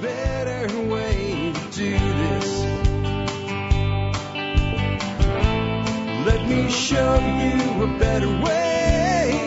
better way to do this. Let me show you a better way.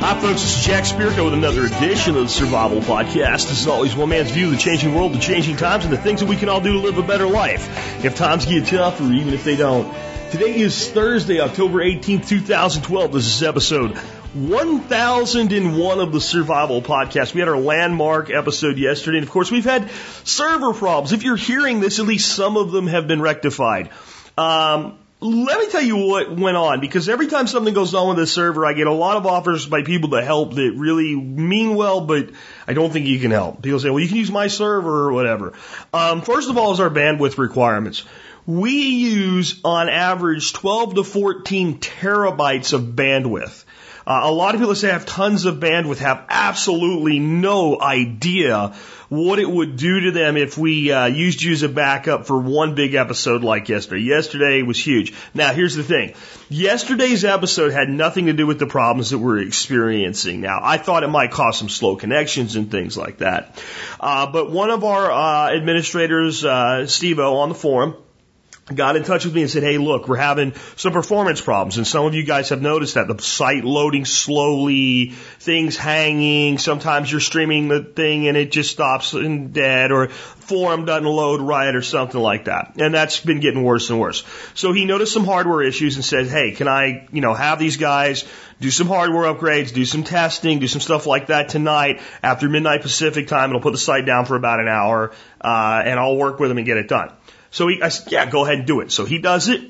Hi, folks. This is Jack Spirko with another edition of the Survival Podcast. This is always one man's view of the changing world, the changing times, and the things that we can all do to live a better life. If times get tough, or even if they don't. Today is Thursday, October 18th, 2012. This is episode 1001 of the Survival Podcast. We had our landmark episode yesterday, and of course, we've had server problems. If you're hearing this, at least some of them have been rectified. Um, let me tell you what went on because every time something goes on with this server, I get a lot of offers by people to help that really mean well, but I don't think you can help. People say, well, you can use my server or whatever. Um, first of all, is our bandwidth requirements. We use on average 12 to 14 terabytes of bandwidth. Uh, a lot of people say I have tons of bandwidth have absolutely no idea what it would do to them if we uh, used you as a backup for one big episode like yesterday. Yesterday was huge. Now, here's the thing. Yesterday's episode had nothing to do with the problems that we're experiencing now. I thought it might cause some slow connections and things like that. Uh, but one of our uh, administrators, uh, Steve-O, on the forum, got in touch with me and said, Hey, look, we're having some performance problems. And some of you guys have noticed that the site loading slowly, things hanging. Sometimes you're streaming the thing and it just stops and dead or forum doesn't load right or something like that. And that's been getting worse and worse. So he noticed some hardware issues and said, Hey, can I, you know, have these guys do some hardware upgrades, do some testing, do some stuff like that tonight after midnight Pacific time. It'll put the site down for about an hour, uh, and I'll work with them and get it done. So he, I said, yeah, go ahead and do it. So he does it.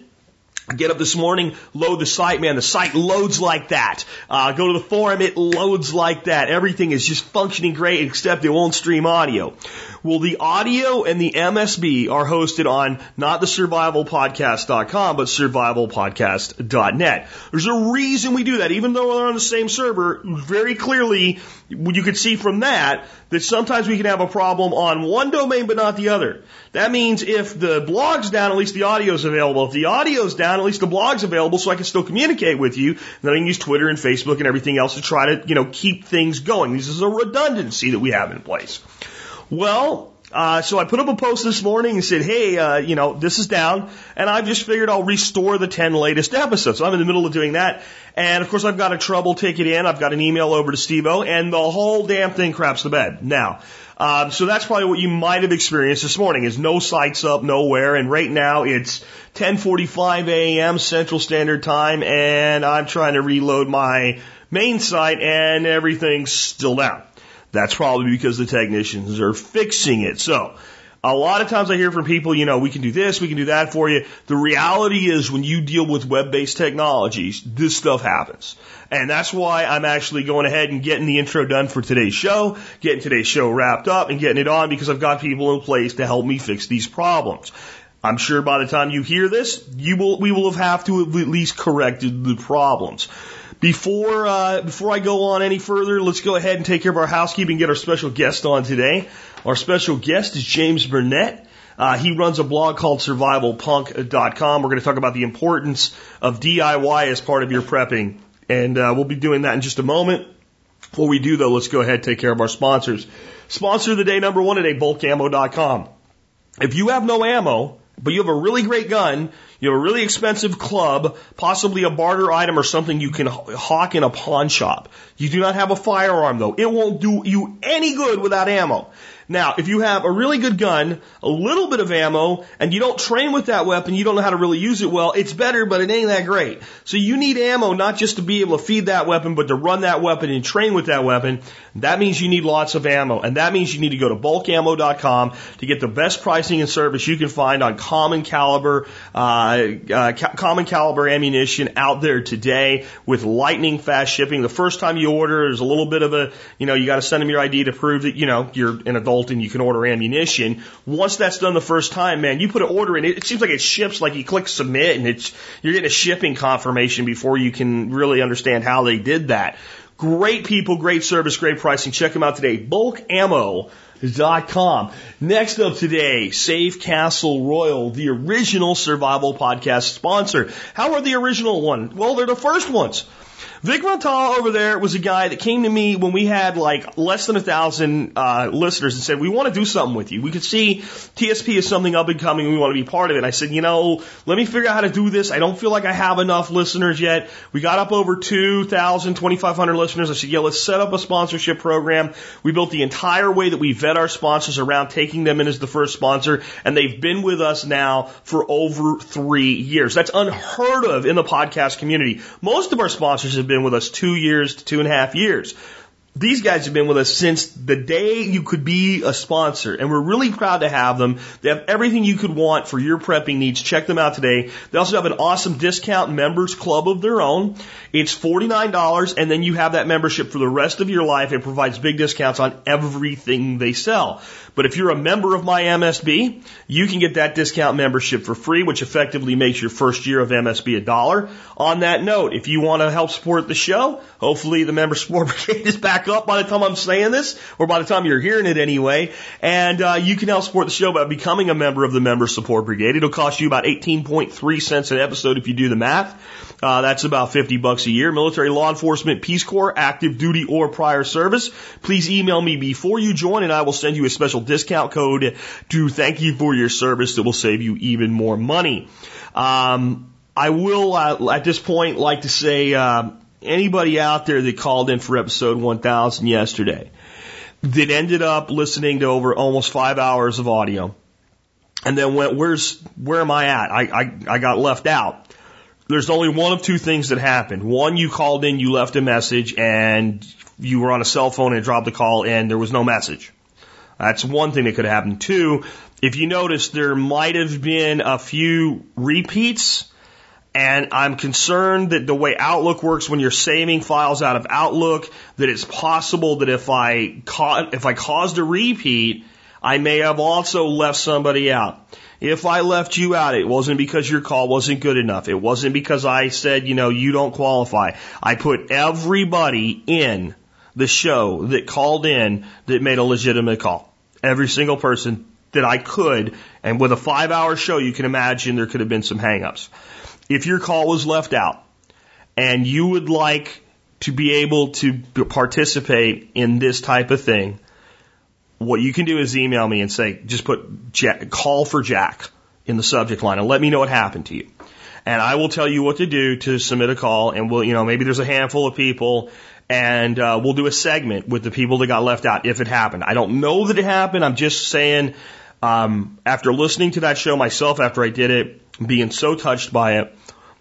I get up this morning, load the site, man. The site loads like that. Uh, go to the forum, it loads like that. Everything is just functioning great, except it won't stream audio. Well, the audio and the MSB are hosted on not the survivalpodcast.com, but survivalpodcast.net. There's a reason we do that, even though we're on the same server. Very clearly, you could see from that that sometimes we can have a problem on one domain but not the other. That means if the blog's down, at least the audio's available. If the audio's down, at least the blog's available so I can still communicate with you. Then I can use Twitter and Facebook and everything else to try to, you know, keep things going. This is a redundancy that we have in place. Well, uh, so I put up a post this morning and said, hey, uh, you know, this is down, and I've just figured I'll restore the 10 latest episodes. So I'm in the middle of doing that. And of course, I've got a trouble ticket in. I've got an email over to Steve-O, and the whole damn thing craps the bed. Now, um, so that's probably what you might have experienced this morning is no sites up nowhere. And right now it's 1045 a.m. Central Standard Time, and I'm trying to reload my main site, and everything's still down. That's probably because the technicians are fixing it. So, a lot of times I hear from people, you know, we can do this, we can do that for you. The reality is when you deal with web-based technologies, this stuff happens. And that's why I'm actually going ahead and getting the intro done for today's show, getting today's show wrapped up and getting it on because I've got people in place to help me fix these problems. I'm sure by the time you hear this, you will, we will have, have to have at least corrected the problems. Before uh, before I go on any further, let's go ahead and take care of our housekeeping and get our special guest on today. Our special guest is James Burnette. Uh, he runs a blog called survivalpunk.com. We're going to talk about the importance of DIY as part of your prepping. And uh, we'll be doing that in just a moment. Before we do, though, let's go ahead and take care of our sponsors. Sponsor of the day number one today, bulkammo.com. If you have no ammo, but you have a really great gun, you have a really expensive club, possibly a barter item or something you can hawk in a pawn shop. You do not have a firearm though. It won't do you any good without ammo. Now, if you have a really good gun, a little bit of ammo, and you don't train with that weapon, you don't know how to really use it well, it's better, but it ain't that great. So you need ammo not just to be able to feed that weapon, but to run that weapon and train with that weapon. That means you need lots of ammo. And that means you need to go to bulkammo.com to get the best pricing and service you can find on common caliber, uh, uh, ca- common caliber ammunition out there today with lightning fast shipping. The first time you order, there's a little bit of a, you know, you got to send them your ID to prove that, you know, you're an adult and you can order ammunition. Once that's done the first time, man, you put an order in, it, it seems like it ships like you click submit and it's, you're getting a shipping confirmation before you can really understand how they did that. Great people, great service, great pricing. Check them out today. Bulkammo.com. Next up today, Safecastle Royal, the original survival podcast sponsor. How are the original one? Well, they're the first ones. Vic Montal over there was a guy that came to me when we had like less than a thousand uh, listeners and said, "We want to do something with you. We could see TSP is something up and coming. We want to be part of it." And I said, "You know, let me figure out how to do this. I don't feel like I have enough listeners yet. We got up over 2,000, 2,500 listeners. I said, yeah, let's set up a sponsorship program. We built the entire way that we vet our sponsors around taking them in as the first sponsor, and they've been with us now for over three years. That's unheard of in the podcast community. Most of our sponsors have been with us two years to two and a half years. These guys have been with us since the day you could be a sponsor, and we're really proud to have them. They have everything you could want for your prepping needs. Check them out today. They also have an awesome discount members club of their own. It's $49, and then you have that membership for the rest of your life. It provides big discounts on everything they sell. But if you're a member of my MSB, you can get that discount membership for free, which effectively makes your first year of MSB a dollar. On that note, if you want to help support the show, hopefully the member support brigade is back up by the time I'm saying this, or by the time you're hearing it anyway. And uh, you can help support the show by becoming a member of the member support brigade. It'll cost you about 18.3 cents an episode if you do the math. Uh, that's about 50 bucks a year. Military, law enforcement, Peace Corps, active duty, or prior service. Please email me before you join, and I will send you a special discount code to thank you for your service that will save you even more money. Um, I will uh, at this point like to say uh, anybody out there that called in for episode 1000 yesterday that ended up listening to over almost five hours of audio and then went, where's, where am I at? I, I, I got left out. There's only one of two things that happened. One, you called in, you left a message, and you were on a cell phone and dropped the call, and there was no message. That's one thing that could happen. Two, if you notice, there might have been a few repeats, and I'm concerned that the way Outlook works when you're saving files out of Outlook, that it's possible that if I ca- if I caused a repeat, I may have also left somebody out. If I left you out, it wasn't because your call wasn't good enough. It wasn't because I said, you know, you don't qualify. I put everybody in the show that called in that made a legitimate call. Every single person that I could. And with a five hour show, you can imagine there could have been some hangups. If your call was left out and you would like to be able to participate in this type of thing, what you can do is email me and say, just put Jack, call for Jack in the subject line and let me know what happened to you. And I will tell you what to do to submit a call and we'll, you know, maybe there's a handful of people and uh, we'll do a segment with the people that got left out if it happened. I don't know that it happened. I'm just saying, um, after listening to that show myself after I did it, being so touched by it,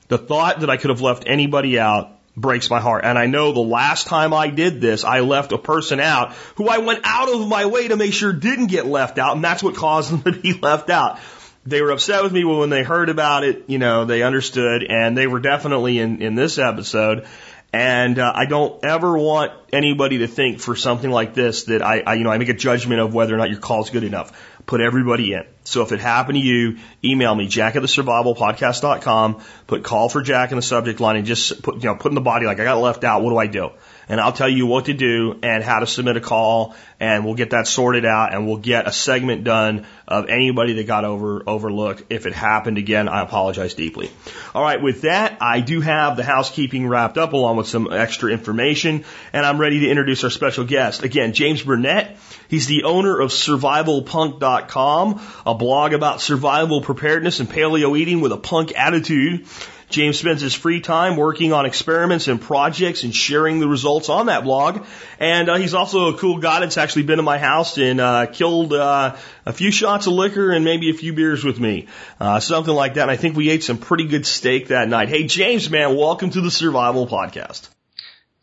the thought that I could have left anybody out breaks my heart. And I know the last time I did this, I left a person out who I went out of my way to make sure didn't get left out, and that's what caused them to be left out. They were upset with me when they heard about it, you know, they understood, and they were definitely in, in this episode. And uh, I don't ever want anybody to think for something like this that I, I, you know, I make a judgment of whether or not your call is good enough. Put everybody in. So if it happened to you, email me, jack at the survivalpodcast.com, put call for Jack in the subject line and just put, you know, put in the body like I got left out. What do I do? And I'll tell you what to do and how to submit a call and we'll get that sorted out and we'll get a segment done of anybody that got over, overlooked. If it happened again, I apologize deeply. All right. With that, I do have the housekeeping wrapped up along with some extra information and I'm ready to introduce our special guest. Again, James Burnette. He's the owner of survivalpunk.com, a blog about survival preparedness and paleo eating with a punk attitude. James spends his free time working on experiments and projects and sharing the results on that blog. And uh, he's also a cool guy that's actually been to my house and uh, killed uh, a few shots of liquor and maybe a few beers with me, uh, something like that. And I think we ate some pretty good steak that night. Hey, James, man, welcome to the Survival Podcast.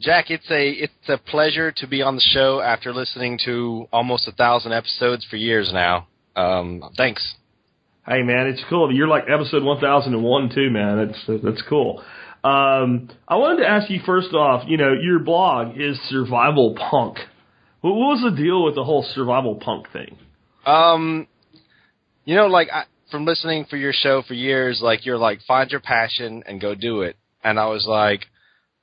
Jack, it's a it's a pleasure to be on the show after listening to almost a thousand episodes for years now. Um, thanks. Hey man, it's cool. You're like episode 1001 too, man. That's that's cool. Um, I wanted to ask you first off. You know, your blog is survival punk. What was the deal with the whole survival punk thing? Um, you know, like I, from listening for your show for years, like you're like find your passion and go do it. And I was like,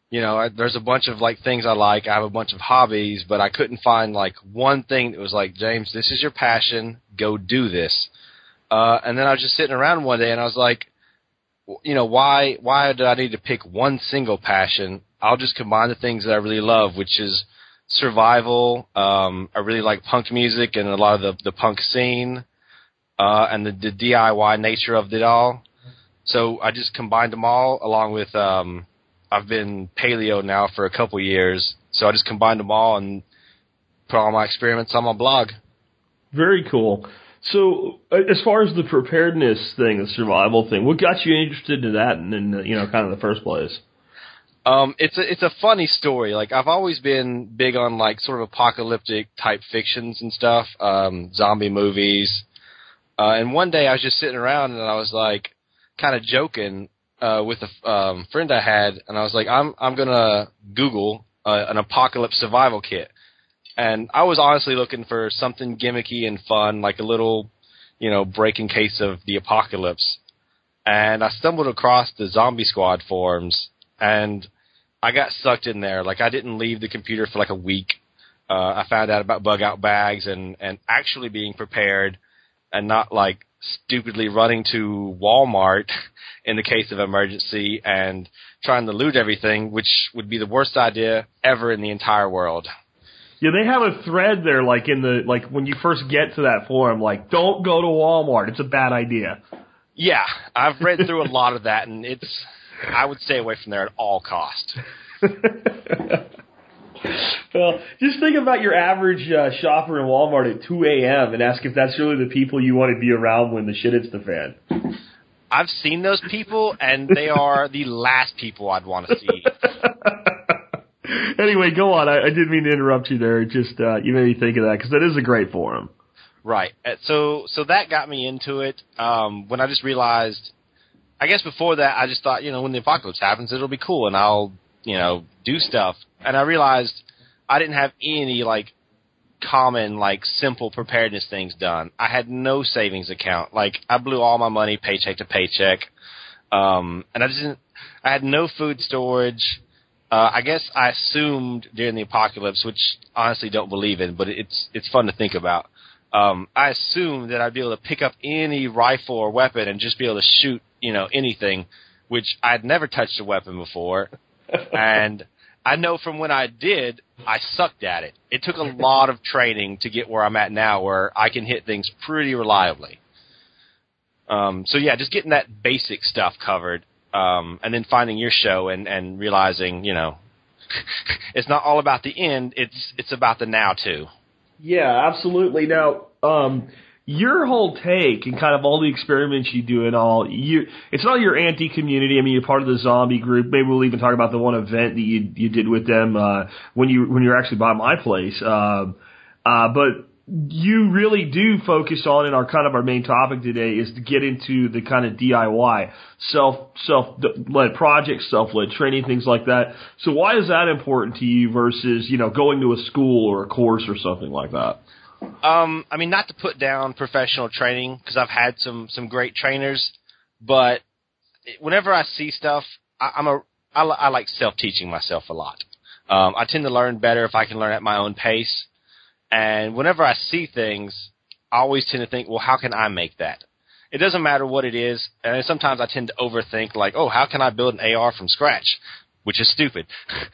you know, I, there's a bunch of like things I like. I have a bunch of hobbies, but I couldn't find like one thing that was like, James, this is your passion. Go do this. Uh, and then I was just sitting around one day and I was like, you know, why, why do I need to pick one single passion? I'll just combine the things that I really love, which is survival. Um, I really like punk music and a lot of the the punk scene, uh, and the, the DIY nature of it all. So I just combined them all along with um, I've been paleo now for a couple years, so I just combined them all and put all my experiments on my blog. Very cool. So, uh, as far as the preparedness thing, the survival thing, what got you interested in that, and in you know, kind of the first place? Um, it's a it's a funny story. Like I've always been big on like sort of apocalyptic type fictions and stuff, um, zombie movies. Uh, and one day I was just sitting around and I was like, kind of joking uh, with a um, friend I had, and I was like, I'm I'm gonna Google uh, an apocalypse survival kit, and I was honestly looking for something gimmicky and fun, like a little, you know, break in case of the apocalypse, and I stumbled across the Zombie Squad forums and I got sucked in there. Like I didn't leave the computer for like a week. Uh, I found out about bug out bags and and actually being prepared, and not like stupidly running to Walmart in the case of emergency and trying to loot everything, which would be the worst idea ever in the entire world. Yeah, they have a thread there, like in the like when you first get to that forum, like don't go to Walmart. It's a bad idea. Yeah, I've read through a lot of that, and it's I would stay away from there at all costs. well, just think about your average uh, shopper in Walmart at 2 a.m. and ask if that's really the people you want to be around when the shit hits the fan. I've seen those people, and they are the last people I'd want to see. anyway, go on. I, I didn't mean to interrupt you there. Just uh, you made me think of that because that is a great forum. Right. Uh, so so that got me into it um, when I just realized I guess before that, I just thought, you know, when the apocalypse happens, it'll be cool, and I'll, you know, do stuff. And I realized I didn't have any like common, like simple preparedness things done. I had no savings account. Like I blew all my money paycheck to paycheck, um, and I didn't. I had no food storage. Uh, I guess I assumed during the apocalypse, which honestly don't believe in, but it's it's fun to think about. Um, I assumed that I'd be able to pick up any rifle or weapon and just be able to shoot you know anything, which I'd never touched a weapon before, and I know from when I did, I sucked at it. It took a lot of training to get where I'm at now, where I can hit things pretty reliably. Um, so yeah, just getting that basic stuff covered, um, and then finding your show and and realizing, you know, it's not all about the end; it's it's about the now too. Yeah, absolutely. Now, um, your whole take and kind of all the experiments you do and all you it's not your anti community i mean you're part of the zombie group maybe we'll even talk about the one event that you you did with them uh when you when you're actually by my place um uh but you really do focus on and our kind of our main topic today is to get into the kind of DIY self self led projects, self led training, things like that. So why is that important to you versus you know going to a school or a course or something like that? Um, I mean, not to put down professional training because I've had some some great trainers, but whenever I see stuff, I, I'm a I, I like self teaching myself a lot. Um, I tend to learn better if I can learn at my own pace, and whenever I see things, I always tend to think, well, how can I make that? It doesn't matter what it is, and sometimes I tend to overthink, like, oh, how can I build an AR from scratch, which is stupid.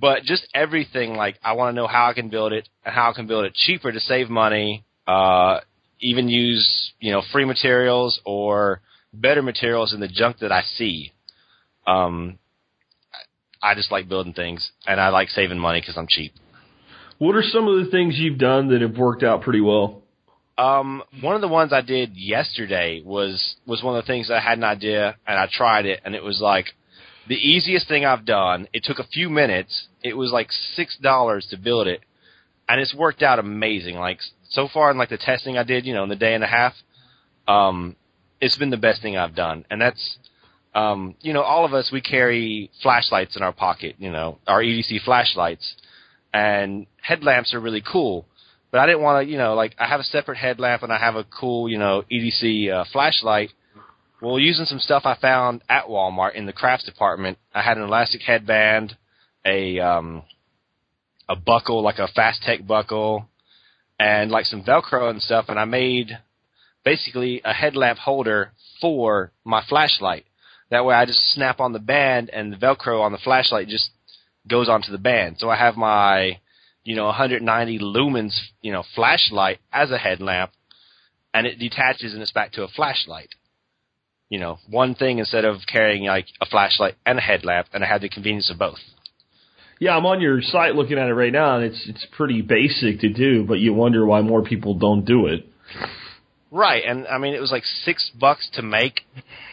But just everything, like I want to know how I can build it and how I can build it cheaper to save money. Uh, even use you know free materials or better materials than the junk that I see. Um, I just like building things, and I like saving money because I'm cheap. What are some of the things you've done that have worked out pretty well? Um, one of the ones I did yesterday was was one of the things I had an idea, and I tried it, and it was like the easiest thing I've done. It took a few minutes. It was like six dollars to build it, and it's worked out amazing. Like so far in like the testing I did, you know, in the day and a half, um, it's been the best thing I've done, and that's. Um, you know, all of us we carry flashlights in our pocket. You know, our EDC flashlights, and headlamps are really cool. But I didn't want to, you know, like I have a separate headlamp and I have a cool, you know, EDC uh, flashlight well, using some stuff I found at Walmart in the crafts department, I had an elastic headband, a um, a buckle like a Fastex buckle, and like some Velcro and stuff, and I made basically a headlamp holder for my flashlight. That way, I just snap on the band, and the Velcro on the flashlight just goes onto the band. So I have my, you know, 190 lumens, you know, flashlight as a headlamp, and it detaches and it's back to a flashlight. You know, one thing instead of carrying like a flashlight and a headlamp, and I have the convenience of both. Yeah, I'm on your site looking at it right now, and it's it's pretty basic to do, but you wonder why more people don't do it. Right, and I mean it was like six bucks to make,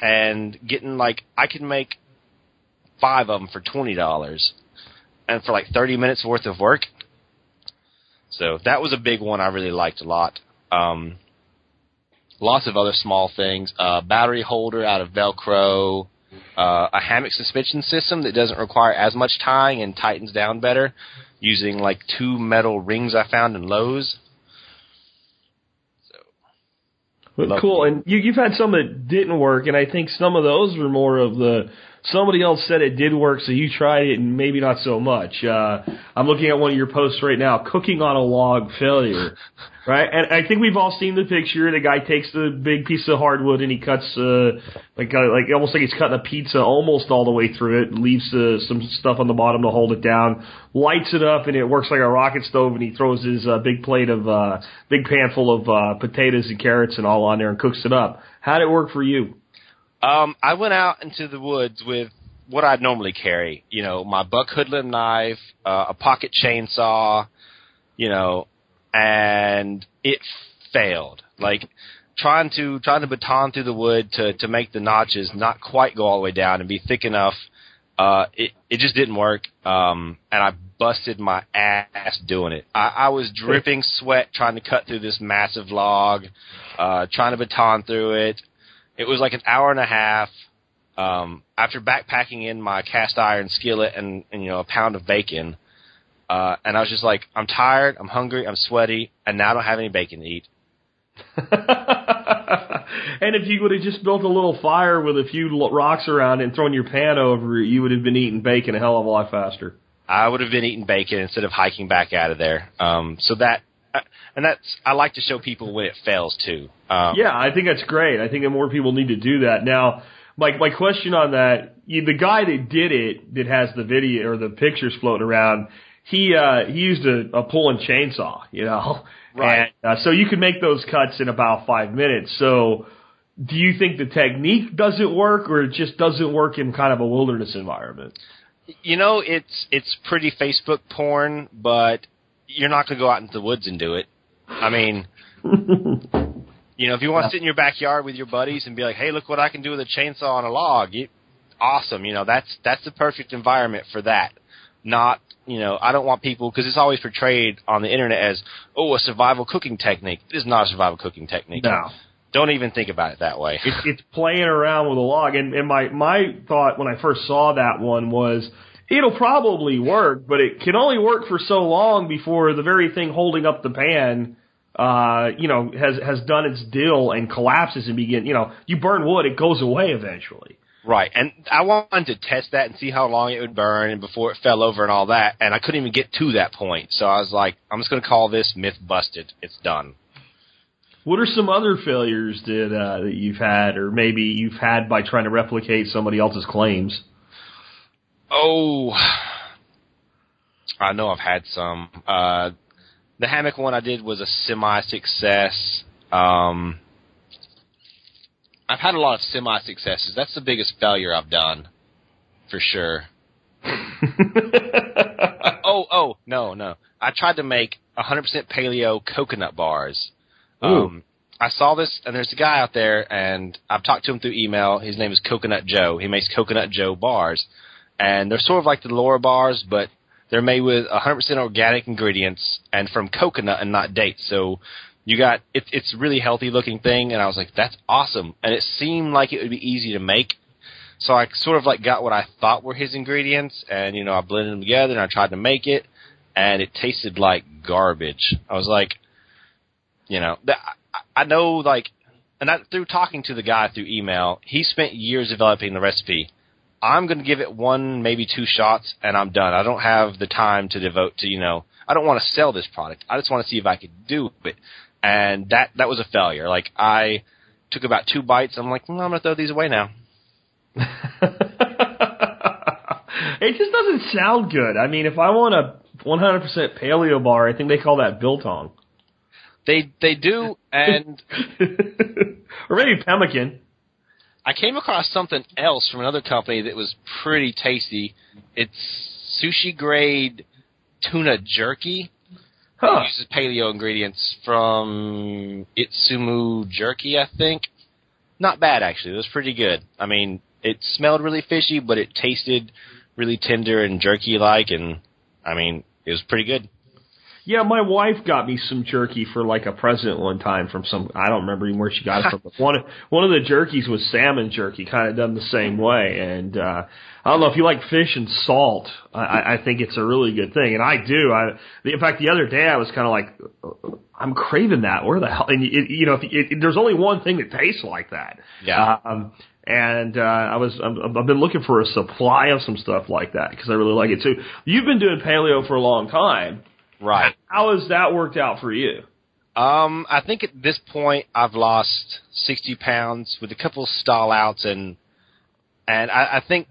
and getting like I could make five of them for twenty dollars, and for like thirty minutes worth of work. So that was a big one I really liked a lot. Um, lots of other small things. Uh, battery holder out of Velcro. Uh, a hammock suspension system that doesn't require as much tying and tightens down better using like two metal rings I found in Lowe's. Cool, and you, you've had some that didn't work, and I think some of those were more of the somebody else said it did work, so you tried it, and maybe not so much. Uh, I'm looking at one of your posts right now, cooking on a log failure, right? And I think we've all seen the picture. The guy takes the big piece of hardwood and he cuts uh, like uh, like almost like he's cutting a pizza almost all the way through it, leaves uh, some stuff on the bottom to hold it down, lights it up, and it works like a rocket stove. And he throws his uh, big plate of uh, big pan full of uh, potatoes and carrots and all on there and cooks it up. How'd it work for you? Um, I went out into the woods with what I'd normally carry. You know, my buck hoodlum knife, uh, a pocket chainsaw, you know, and it failed. Like trying to trying to baton through the wood to to make the notches not quite go all the way down and be thick enough. Uh, it it just didn't work. Um, and I busted my ass doing it. I, I was dripping sweat trying to cut through this massive log, uh, trying to baton through it. It was like an hour and a half. Um, after backpacking in my cast iron skillet and, and you know a pound of bacon, uh, and I was just like, I'm tired, I'm hungry, I'm sweaty, and now I don't have any bacon to eat. and if you would have just built a little fire with a few rocks around it and thrown your pan over it, you would have been eating bacon a hell of a lot faster. I would have been eating bacon instead of hiking back out of there. Um, so that, and that's I like to show people when it fails too. Um, Yeah, I think that's great. I think that more people need to do that. Now, my my question on that, you, the guy that did it, that has the video or the pictures floating around, he uh he used a, a pulling chainsaw, you know, Right. And, uh, so you can make those cuts in about five minutes. So, do you think the technique doesn't work, or it just doesn't work in kind of a wilderness environment? You know, it's it's pretty Facebook porn, but you're not going to go out into the woods and do it. I mean, you know, if you want to sit in your backyard with your buddies and be like, "Hey, look what I can do with a chainsaw on a log," you, awesome. You know, that's that's the perfect environment for that. Not, you know, I don't want people because it's always portrayed on the internet as, "Oh, a survival cooking technique." This is not a survival cooking technique. No. Don't even think about it that way. it's it's playing around with a log. And, and my my thought when I first saw that one was it'll probably work, but it can only work for so long before the very thing holding up the pan, uh, you know, has has done its deal and collapses and begin. You know, you burn wood, it goes away eventually. Right, and I wanted to test that and see how long it would burn and before it fell over and all that, and I couldn't even get to that point. So I was like, I'm just going to call this myth busted. It's done. What are some other failures that uh, that you've had, or maybe you've had by trying to replicate somebody else's claims? Oh, I know I've had some. Uh, the hammock one I did was a semi-success. Um, I've had a lot of semi-successes. That's the biggest failure I've done, for sure. Oh, oh, no, no. I tried to make 100% paleo coconut bars. Um, I saw this, and there's a guy out there, and I've talked to him through email. His name is Coconut Joe. He makes Coconut Joe bars, and they're sort of like the Larabars, but they're made with 100% organic ingredients and from coconut and not dates. So you got it, it's really healthy looking thing, and I was like, that's awesome. And it seemed like it would be easy to make. So I sort of like got what I thought were his ingredients, and you know I blended them together and I tried to make it, and it tasted like garbage. I was like, you know, I, I know like, and that through talking to the guy through email, he spent years developing the recipe. I'm going to give it one, maybe two shots, and I'm done. I don't have the time to devote to, you know, I don't want to sell this product. I just want to see if I could do it. And that that was a failure. Like I took about two bites. I'm like, mm, I'm going to throw these away now. it just doesn't sound good. I mean, if I want a 100% paleo bar, I think they call that biltong. They they do, and or maybe pemmican. I came across something else from another company that was pretty tasty. It's sushi grade tuna jerky. Huh. It uses paleo ingredients from Itsumu Jerky, I think. Not bad actually. It was pretty good. I mean, it smelled really fishy, but it tasted really tender and jerky like, and I mean, it was pretty good. Yeah, my wife got me some jerky for like a present one time from some I don't remember even where she got it from. But one of one of the jerkies was salmon jerky, kind of done the same way. And uh I don't know if you like fish and salt. I, I think it's a really good thing, and I do. I in fact the other day I was kind of like, I'm craving that. Where the hell? And it, you know, if it, it, there's only one thing that tastes like that. Yeah. Um, and uh, I was I've been looking for a supply of some stuff like that because I really like it too. You've been doing paleo for a long time. Right. How has that worked out for you? Um, I think at this point I've lost sixty pounds with a couple of stall outs and and I, I think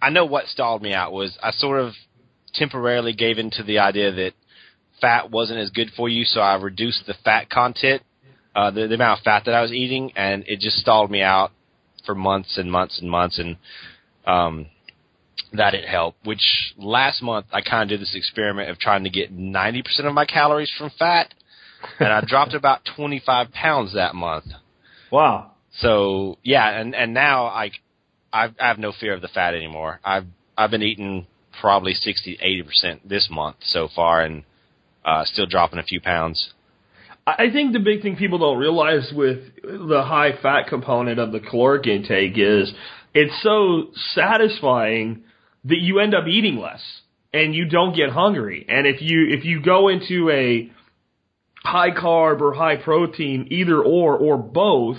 I know what stalled me out was I sort of temporarily gave into the idea that fat wasn't as good for you, so I reduced the fat content, uh, the, the amount of fat that I was eating, and it just stalled me out for months and months and months, and um, that it helped. Which last month I kind of did this experiment of trying to get ninety percent of my calories from fat, and I dropped about twenty five pounds that month. Wow. So yeah, and and now I, I've, I have no fear of the fat anymore. I've I've been eating probably 60, 80 percent this month so far, and uh, still dropping a few pounds. I think the big thing people don't realize with the high fat component of the caloric intake is it's so satisfying that you end up eating less and you don't get hungry. And if you if you go into a high carb or high protein, either or or both,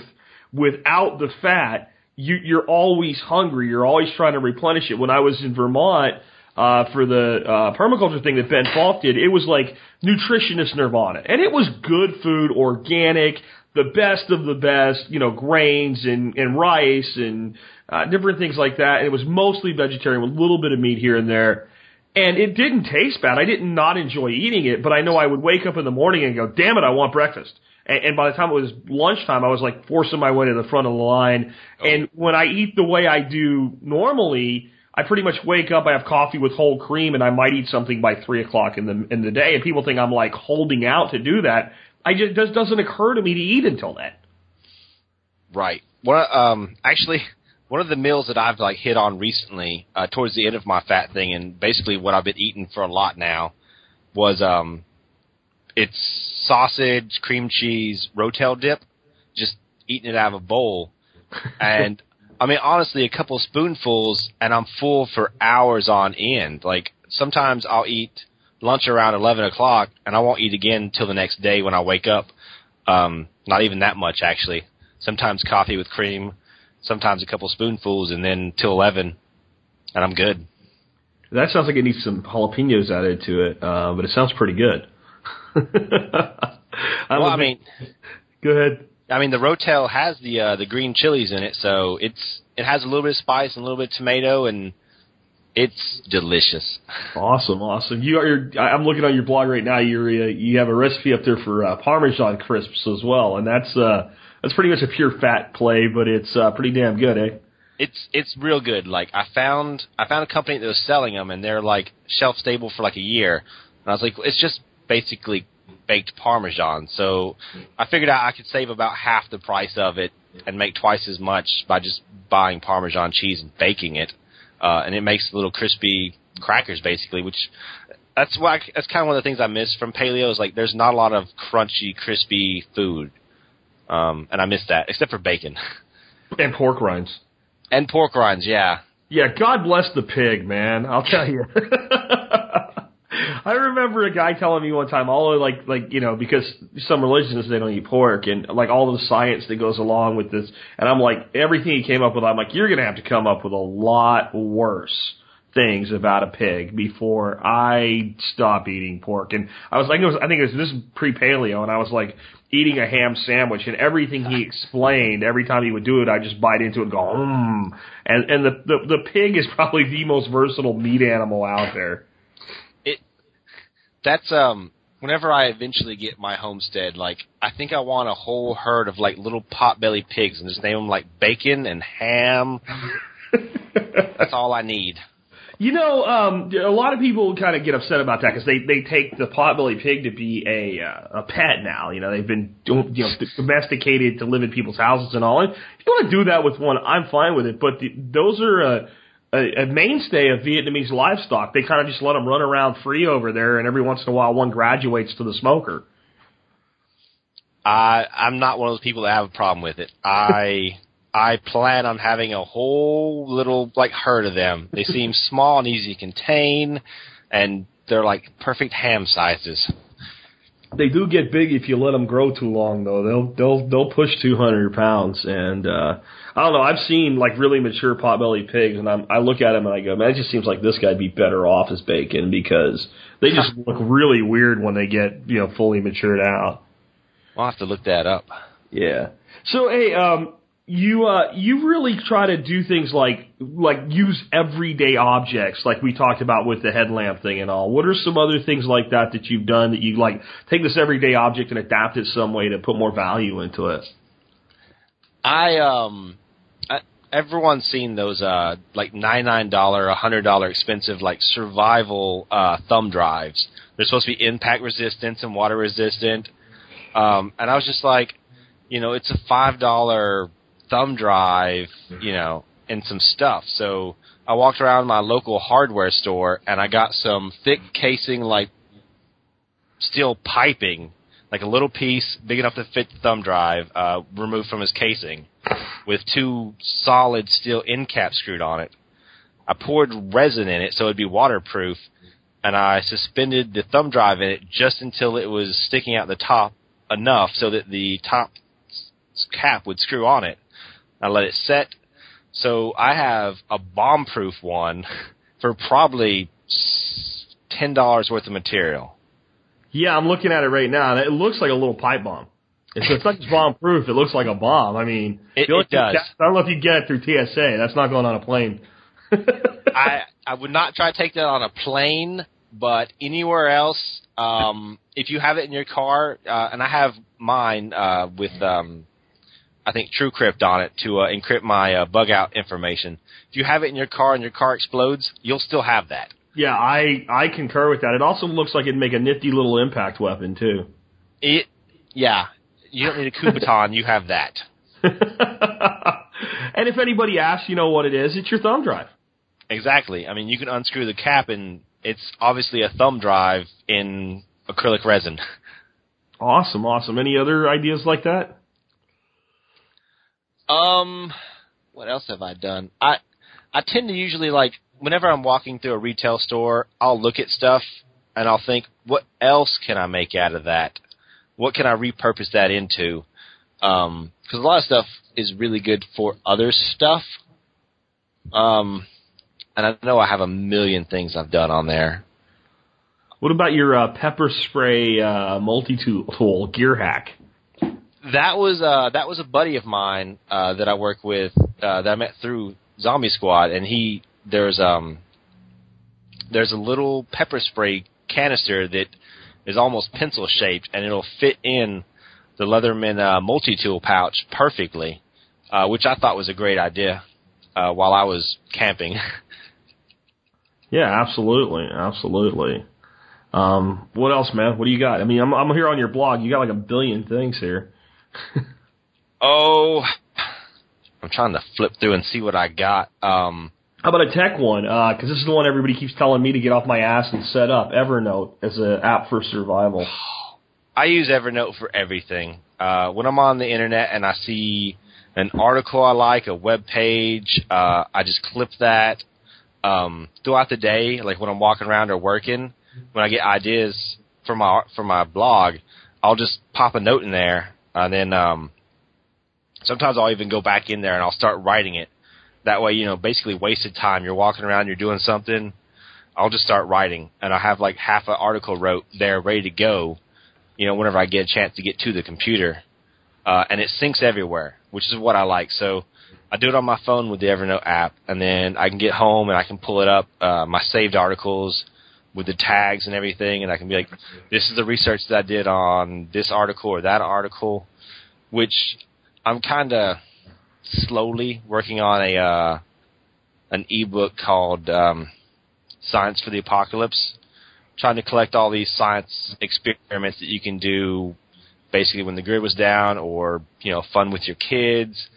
without the fat, you, you're always hungry. You're always trying to replenish it. When I was in Vermont uh, for the uh, permaculture thing that Ben Falk did, it was like nutritionist nirvana, and it was good food, organic, the best of the best, you know, grains and and rice and uh, different things like that. And it was mostly vegetarian with a little bit of meat here and there. And it didn't taste bad. I did not enjoy eating it, but I know I would wake up in the morning and go, damn it, I want breakfast. And, and by the time it was lunchtime, I was like forcing my way to the front of the line. And when I eat the way I do normally, I pretty much wake up, I have coffee with whole cream, and I might eat something by three o'clock in the in the day. And people think I'm like holding out to do that. I just doesn't occur to me to eat until then. Right. One um actually one of the meals that I've like hit on recently, uh, towards the end of my fat thing, and basically what I've been eating for a lot now, was um, it's sausage, cream cheese, rotel dip, just eating it out of a bowl, and I mean honestly, a couple spoonfuls, and I'm full for hours on end. Like sometimes I'll eat lunch around eleven o'clock, and I won't eat again until the next day when I wake up. Um, not even that much actually. Sometimes coffee with cream, sometimes a couple spoonfuls, and then till eleven, and I'm good. That sounds like it needs some jalapenos added to it, uh, but it sounds pretty good. Well, I mean, go ahead. I mean the Rotel has the uh, the green chilies in it, so it's it has a little bit of spice and a little bit of tomato, and it's delicious. Awesome, awesome. You are. Your, I'm looking on your blog right now. You're uh, you have a recipe up there for uh, Parmesan crisps as well, and that's uh, that's pretty much a pure fat play, but it's uh, pretty damn good, eh? It's it's real good. Like I found I found a company that was selling them, and they're like shelf stable for like a year. And I was like, it's just basically baked Parmesan. So I figured out I could save about half the price of it and make twice as much by just buying Parmesan cheese and baking it. Uh, and it makes little crispy crackers basically, which that's why I, that's kind of one of the things I miss from paleo is like there's not a lot of crunchy, crispy food. Um, and I miss that, except for bacon And pork rinds. and pork rinds. Yeah, Yeah, God bless the pig, man. I'll tell you. I remember a guy telling me one time, all of like like you know because some religions they don't eat pork and like all the science that goes along with this, and I'm like everything he came up with, I'm like you're gonna have to come up with a lot worse things about a pig before I stop eating pork. And I was like, it was, I think it was this pre paleo, and I was like eating a ham sandwich, and everything he explained, every time he would do it, I just bite into it and go, mmm. And and the, the the pig is probably the most versatile meat animal out there. That's um. Whenever I eventually get my homestead, like I think I want a whole herd of like little potbelly pigs and just name them like bacon and ham. That's all I need. You know, um, a lot of people kind of get upset about that because they they take the potbelly pig to be a uh, a pet now. You know, they've been you know domesticated to live in people's houses and all. And if you want to do that with one, I'm fine with it. But the, those are a, a, a mainstay of Vietnamese livestock. They kind of just let them run around free over there, and every once in a while, one graduates to the smoker. I I'm not one of those people that have a problem with it. I I plan on having a whole little like herd of them. They seem small and easy to contain, and they're like perfect ham sizes. They do get big if you let them grow too long, though. They'll they'll they'll push 200 pounds, and uh, I don't know. I've seen like really mature potbelly pigs, and I'm, I look at them and I go, man, it just seems like this guy'd be better off as bacon because they just look really weird when they get you know fully matured out. I'll have to look that up. Yeah. So hey, um, you uh, you really try to do things like like use everyday objects, like we talked about with the headlamp thing and all. What are some other things like that that you've done that you like take this everyday object and adapt it some way to put more value into it? I um, I, everyone's seen those uh like nine dollar a hundred dollar expensive like survival uh thumb drives. They're supposed to be impact resistant and water resistant. Um, and I was just like, you know, it's a five dollar thumb drive, you know, and some stuff. So I walked around my local hardware store and I got some thick casing like steel piping, like a little piece big enough to fit the thumb drive, uh, removed from his casing, with two solid steel end caps screwed on it. I poured resin in it so it'd be waterproof, and I suspended the thumb drive in it just until it was sticking out the top enough so that the top cap would screw on it. I let it set. So I have a bomb proof one for probably ten dollars worth of material. Yeah, I'm looking at it right now, and it looks like a little pipe bomb. It's, it's not just bomb proof; it looks like a bomb. I mean, It- it does. thing- I don't know if you get it through TSA. That's not going on a plane. I I would not try to take that on a plane, but anywhere else, um, if you have it in your car, uh, and I have mine uh, with um, I think TrueCrypt on it to uh, encrypt my uh, bug out information. If you have it in your car and your car explodes, you'll still have that. Yeah, I I concur with that. It also looks like it'd make a nifty little impact weapon too. It, yeah, you don't need a Kubotan, you have that. and if anybody asks, you know what it is? It's your thumb drive. Exactly. I mean, you can unscrew the cap, and it's obviously a thumb drive in acrylic resin. Awesome, awesome. Any other ideas like that? Um, what else have I done? I I tend to usually like whenever I'm walking through a retail store, I'll look at stuff and I'll think, what else can I make out of that? What can I repurpose that into? Um, because a lot of stuff is really good for other stuff. Um, and I know I have a million things I've done on there. What about your uh, pepper spray uh, multi-tool gear hack? That was uh that was a buddy of mine uh that I work with uh that I met through Zombie Squad and he there's um there's a little pepper spray canister that is almost pencil shaped and it'll fit in the Leatherman uh multi tool pouch perfectly. Uh which I thought was a great idea uh while I was camping. Yeah, absolutely, absolutely. Um, what else, man? What do you got? I mean, I'm I'm here on your blog. You got like a billion things here. oh I'm trying to flip through and see what I got. Um How about a tech one? Because this is the one everybody keeps telling me to get off my ass and set up. Evernote as an app for survival. I use Evernote for everything. Uh, when I'm on the internet and I see an article I like, a web page, uh, I just clip that. Um, throughout the day, like when I'm walking around or working, when I get ideas for my for my blog, I'll just pop a note in there, and then um, sometimes I'll even go back in there and I'll start writing it. That way, you know, basically wasted time. You're walking around, you're doing something. I'll just start writing, and I have like half an article wrote there, ready to go. You know, whenever I get a chance to get to the computer, uh, and it syncs everywhere, which is what I like. So I do it on my phone with the Evernote app, and then I can get home and I can pull it up, uh, my saved articles with the tags and everything, and I can be like, this is the research that I did on this article or that article, which I'm kind of slowly working on a uh, an ebook called um, Science for the Apocalypse, trying to collect all these science experiments that you can do, basically when the grid was down, or you know, fun with your kids,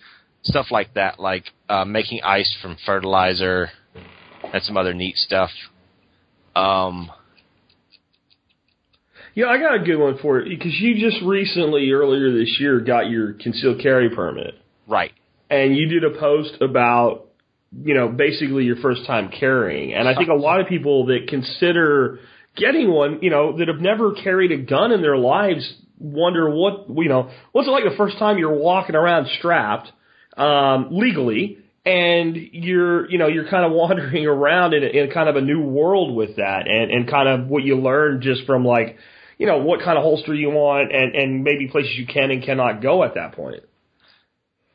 stuff like that, like uh, making ice from fertilizer and some other neat stuff. Um, Yeah, I got a good one for you because you just recently, earlier this year, got your concealed carry permit, right. And you did a post about, you know, basically your first time carrying. And I think a lot of people that consider getting one, you know, that have never carried a gun in their lives, wonder what, you know, what's it like the first time you're walking around strapped, um, legally, and you're, you know, you're kind of wandering around in, in kind of a new world with that, and and kind of what you learn just from like, you know, what kind of holster you want, and and maybe places you can and cannot go at that point.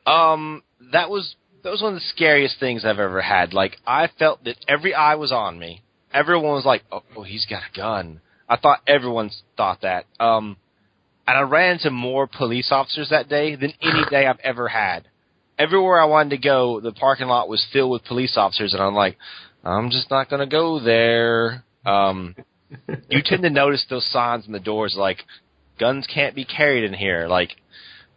Um, that was that was one of the scariest things I've ever had. Like I felt that every eye was on me. Everyone was like, "Oh, oh he's got a gun." I thought everyone thought that. Um, and I ran into more police officers that day than any day I've ever had. Everywhere I wanted to go, the parking lot was filled with police officers, and I'm like, I'm just not going to go there. Um, you tend to notice those signs on the doors like, guns can't be carried in here. Like,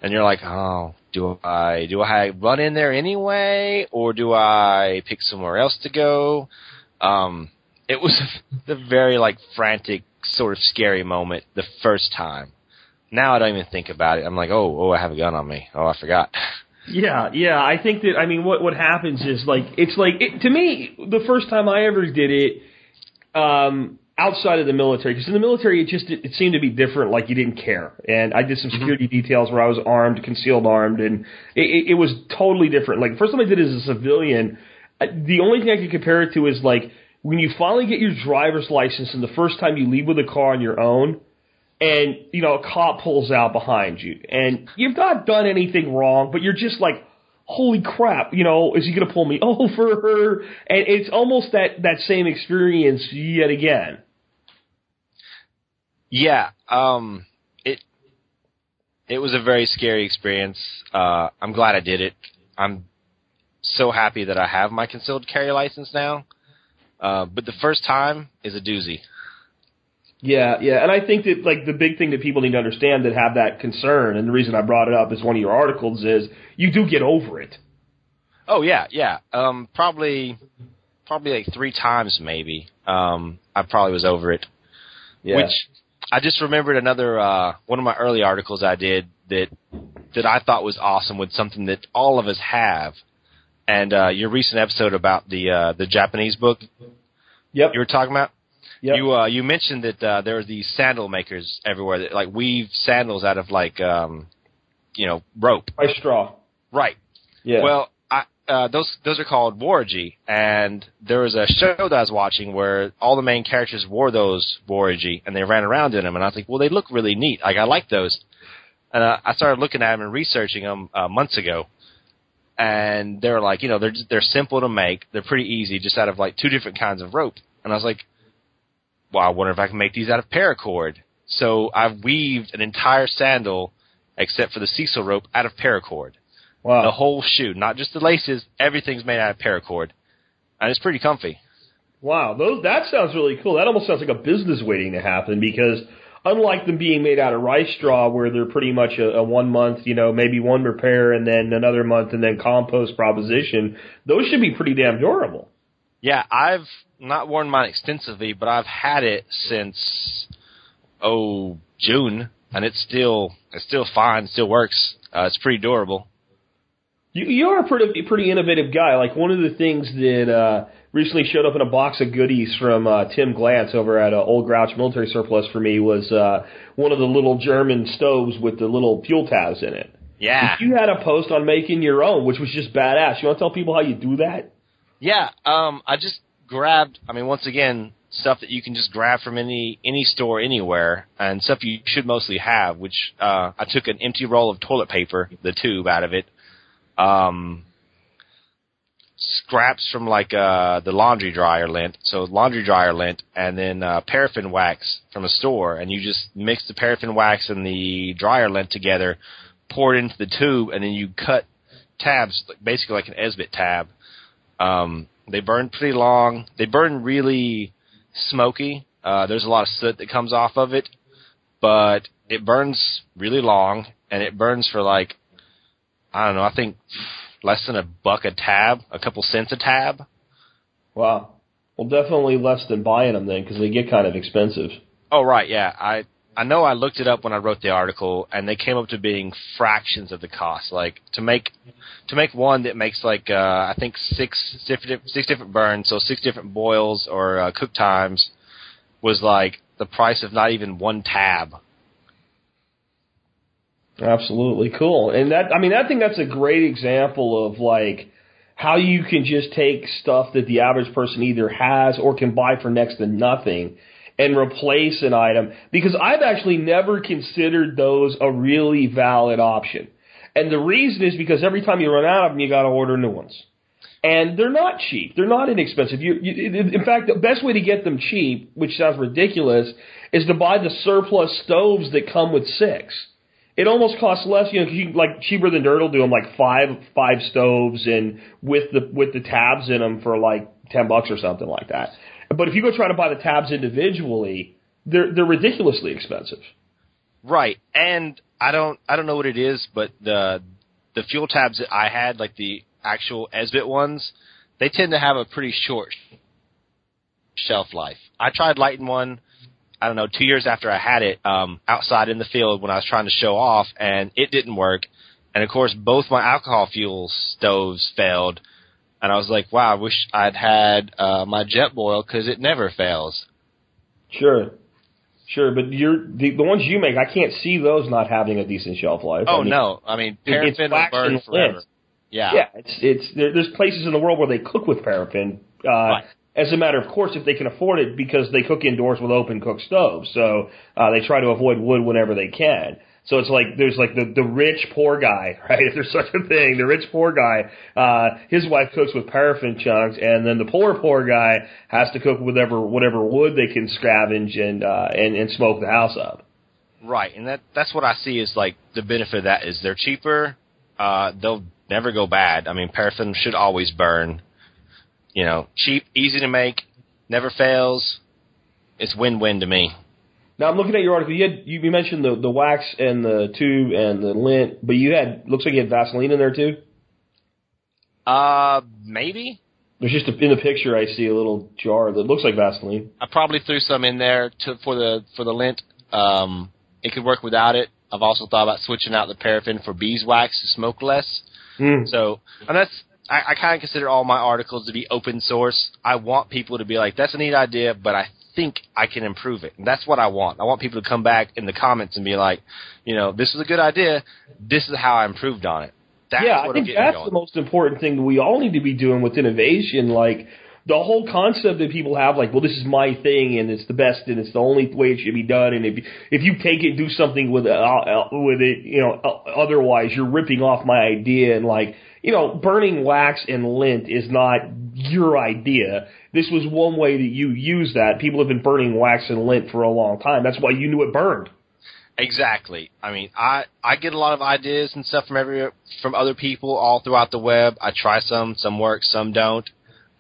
and you're like, oh, do I do I run in there anyway, or do I pick somewhere else to go? Um, it was the very like frantic, sort of scary moment the first time. Now I don't even think about it. I'm like, oh, oh, I have a gun on me. Oh, I forgot. Yeah, yeah. I think that I mean, what what happens is like it's like it, to me the first time I ever did it, um, outside of the military, because in the military it just it, it seemed to be different. Like you didn't care, and I did some mm-hmm. security details where I was armed, concealed armed, and it, it, it was totally different. Like the first time I did it as a civilian, I- the only thing I could compare it to is like when you finally get your driver's license and the first time you leave with a car on your own and you know a cop pulls out behind you and you've not done anything wrong but you're just like holy crap you know is he going to pull me over and it's almost that that same experience yet again Yeah, um, it it was a very scary experience. Uh, I'm glad I did it. I'm so happy that I have my concealed carry license now. Uh, but the first time is a doozy. Yeah yeah and i think that like the big thing that people need to understand that have that concern and the reason i brought it up as one of your articles is you do get over it Oh yeah, yeah. Um, probably, probably like three times maybe. Um, I probably was over it. yeah Which I just remembered another uh, one of my early articles I did that that I thought was awesome with something that all of us have. And uh, your recent episode about the uh, the Japanese book yep you were talking about. Yep You uh, you mentioned that uh, there are these sandal makers everywhere that like weave sandals out of like um, you know rope. by straw Right. yeah Well, I, uh, those those are called waraji, and there was a show that I was watching where all the main characters wore those waraji, and they ran around in them, and I was like, well, they look really neat. Like I like those, and uh, I started looking at them and researching them uh, months ago, and they're like, you know, they're they're simple to make, they're pretty easy, just out of like two different kinds of rope, and I was like, well, I wonder if I can make these out of paracord. So I've weaved an entire sandal, except for the sisal rope, out of paracord wow the whole shoe, not just the laces. Everything's made out of paracord, and it's pretty comfy. Wow, those that sounds really cool. That almost sounds like a business waiting to happen because unlike them being made out of rice straw, where they're pretty much a, a one month, you know, maybe one repair and then another month and then compost proposition, those should be pretty damn durable. Yeah, I've not worn mine extensively, but I've had it since oh June, and it's still it's still fine, still works. Uh, it's pretty durable. You you are a pretty pretty innovative guy. Like one of the things that uh, recently showed up in a box of goodies from uh, Tim Glantz over at uh, Old Grouch Military Surplus for me was uh, one of the little German stoves with the little fuel tabs in it. Yeah. You had a post on making your own, which was just badass. You want to tell people how you do that? Yeah, um, I just grabbed. I mean, once again, stuff that you can just grab from any any store anywhere, and stuff you should mostly have. Which uh, I took an empty roll of toilet paper, the tube out of it, um, scraps from like uh, the laundry dryer lint, so laundry dryer lint, and then uh, paraffin wax from a store, and you just mix the paraffin wax and the dryer lint together, pour it into the tube, and then you cut tabs, basically like an Esbit tab. Um, they burn pretty long. They burn really smoky. Uh, there's a lot of soot that comes off of it, but it burns really long, and it burns for like I don't know. I think less than a buck a tab, a couple cents a tab. Wow. Well, definitely less than buying them then, because they get kind of expensive. Oh right, yeah. I I know I looked it up when I wrote the article, and they came up to being fractions of the cost. Like to make to make one that makes like uh, I think six different six different burns, so six different boils or uh, cook times, was like the price of not even one tab. Absolutely cool. And that I mean I think that's a great example of like how you can just take stuff that the average person either has or can buy for next to nothing and replace an item because I've actually never considered those a really valid option. And the reason is because every time you run out of them you got to order new ones. And they're not cheap. They're not inexpensive. You, you, in fact, the best way to get them cheap, which sounds ridiculous, is to buy the surplus stoves that come with six it almost costs less, you know, like cheaper than dirt will do them like five five stoves and with the with the tabs in them for like ten bucks or something like that. But if you go try to buy the tabs individually, they're they're ridiculously expensive. Right, and I don't I don't know what it is, but the the fuel tabs that I had, like the actual Esbit ones, they tend to have a pretty short shelf life. I tried lighting one I don't know, two years after I had it, um, outside in the field when I was trying to show off, and it didn't work. And of course, both my alcohol fuel stoves failed. And I was like, wow, I wish I'd had uh, my Jetboil because it never fails. Sure. Sure, but you're the, the ones you make. I can't see those not having a decent shelf life. Oh I mean, no, I mean paraffin will burn forever. Yeah, yeah. It's it's there, there's places in the world where they cook with paraffin. Uh, right. As a matter of course, if they can afford it, because they cook indoors with open cook stoves, so uh, they try to avoid wood whenever they can. So it's like there's like the the rich poor guy, right? If there's such a thing, the rich poor guy, uh, his wife cooks with paraffin chunks, and then the poor poor guy has to cook whatever whatever wood they can scavenge and uh, and and smoke the house up. Right, and that that's what I see is like the benefit of that is they're cheaper. Uh, they'll never go bad. I mean, paraffin should always burn. You know, cheap, easy to make, never fails. It's win-win to me. Now I'm looking at your article. You had you mentioned the the wax and the tube and the lint, but you had looks like you had Vaseline in there too. Uh, maybe. There's just a, in the picture I see a little jar that looks like Vaseline. I probably threw some in there to for the for the lint. Um, it could work without it. I've also thought about switching out the paraffin for beeswax to smoke less. Mm. So, and that's I, I kind of consider all my articles to be open source. I want people to be like, "That's a neat idea," but I think I can improve it. And that's what I want. I want people to come back in the comments and be like, you know, this is a good idea. This is how I improved on it. That's yeah, I think that's the most important thing we all need to be doing with innovation. Like the whole concept that people have, like, well, this is my thing and it's the best and it's the only way it should be done. And if if you take it, do something with it, uh, with it, you know, uh, otherwise you're ripping off my idea. And like, you know, burning wax and lint is not your idea. This was one way that you use that. People have been burning wax and lint for a long time. That's why you knew it burned. Exactly. I mean, I I get a lot of ideas and stuff from every from other people all throughout the web. I try some, some work, some don't.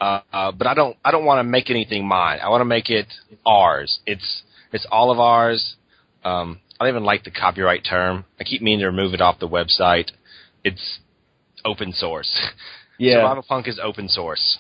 Uh, uh, but I don't I don't want to make anything mine. I want to make it ours. It's it's all of ours. Um, I don't even like the copyright term. I keep meaning to remove it off the website. It's open source. Yeah. Survival Punk is open source.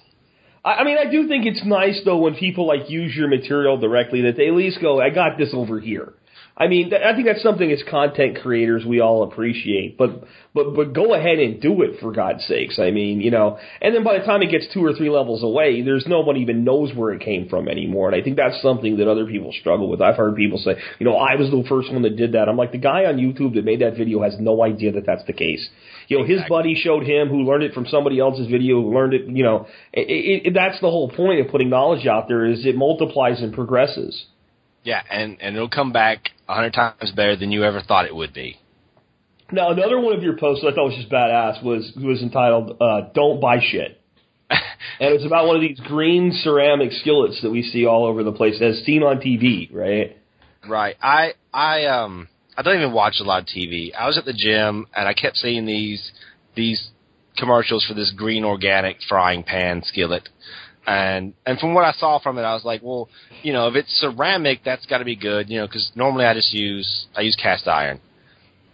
I, I mean, I do think it's nice though when people like use your material directly that they at least go, I got this over here. I mean, th- I think that's something as content creators we all appreciate. But but but go ahead and do it for God's sakes. I mean, you know. And then by the time it gets two or three levels away, there's no one even knows where it came from anymore. And I think that's something that other people struggle with. I've heard people say, you know, I was the first one that did that. I'm like, the guy on YouTube that made that video has no idea that that's the case. You know, his buddy showed him who learned it from somebody else's video, who learned it. You know, it, it, that's the whole point of putting knowledge out there is it multiplies and progresses. Yeah, and and it'll come back a hundred times better than you ever thought it would be. Now, another one of your posts I thought was just badass was was entitled uh, "Don't Buy Shit," and it's about one of these green ceramic skillets that we see all over the place, as seen on TV, right? Right. I I um I don't even watch a lot of TV. I was at the gym and I kept seeing these these commercials for this green organic frying pan skillet. And and from what I saw from it, I was like, well, you know, if it's ceramic, that's got to be good, you know, because normally I just use I use cast iron.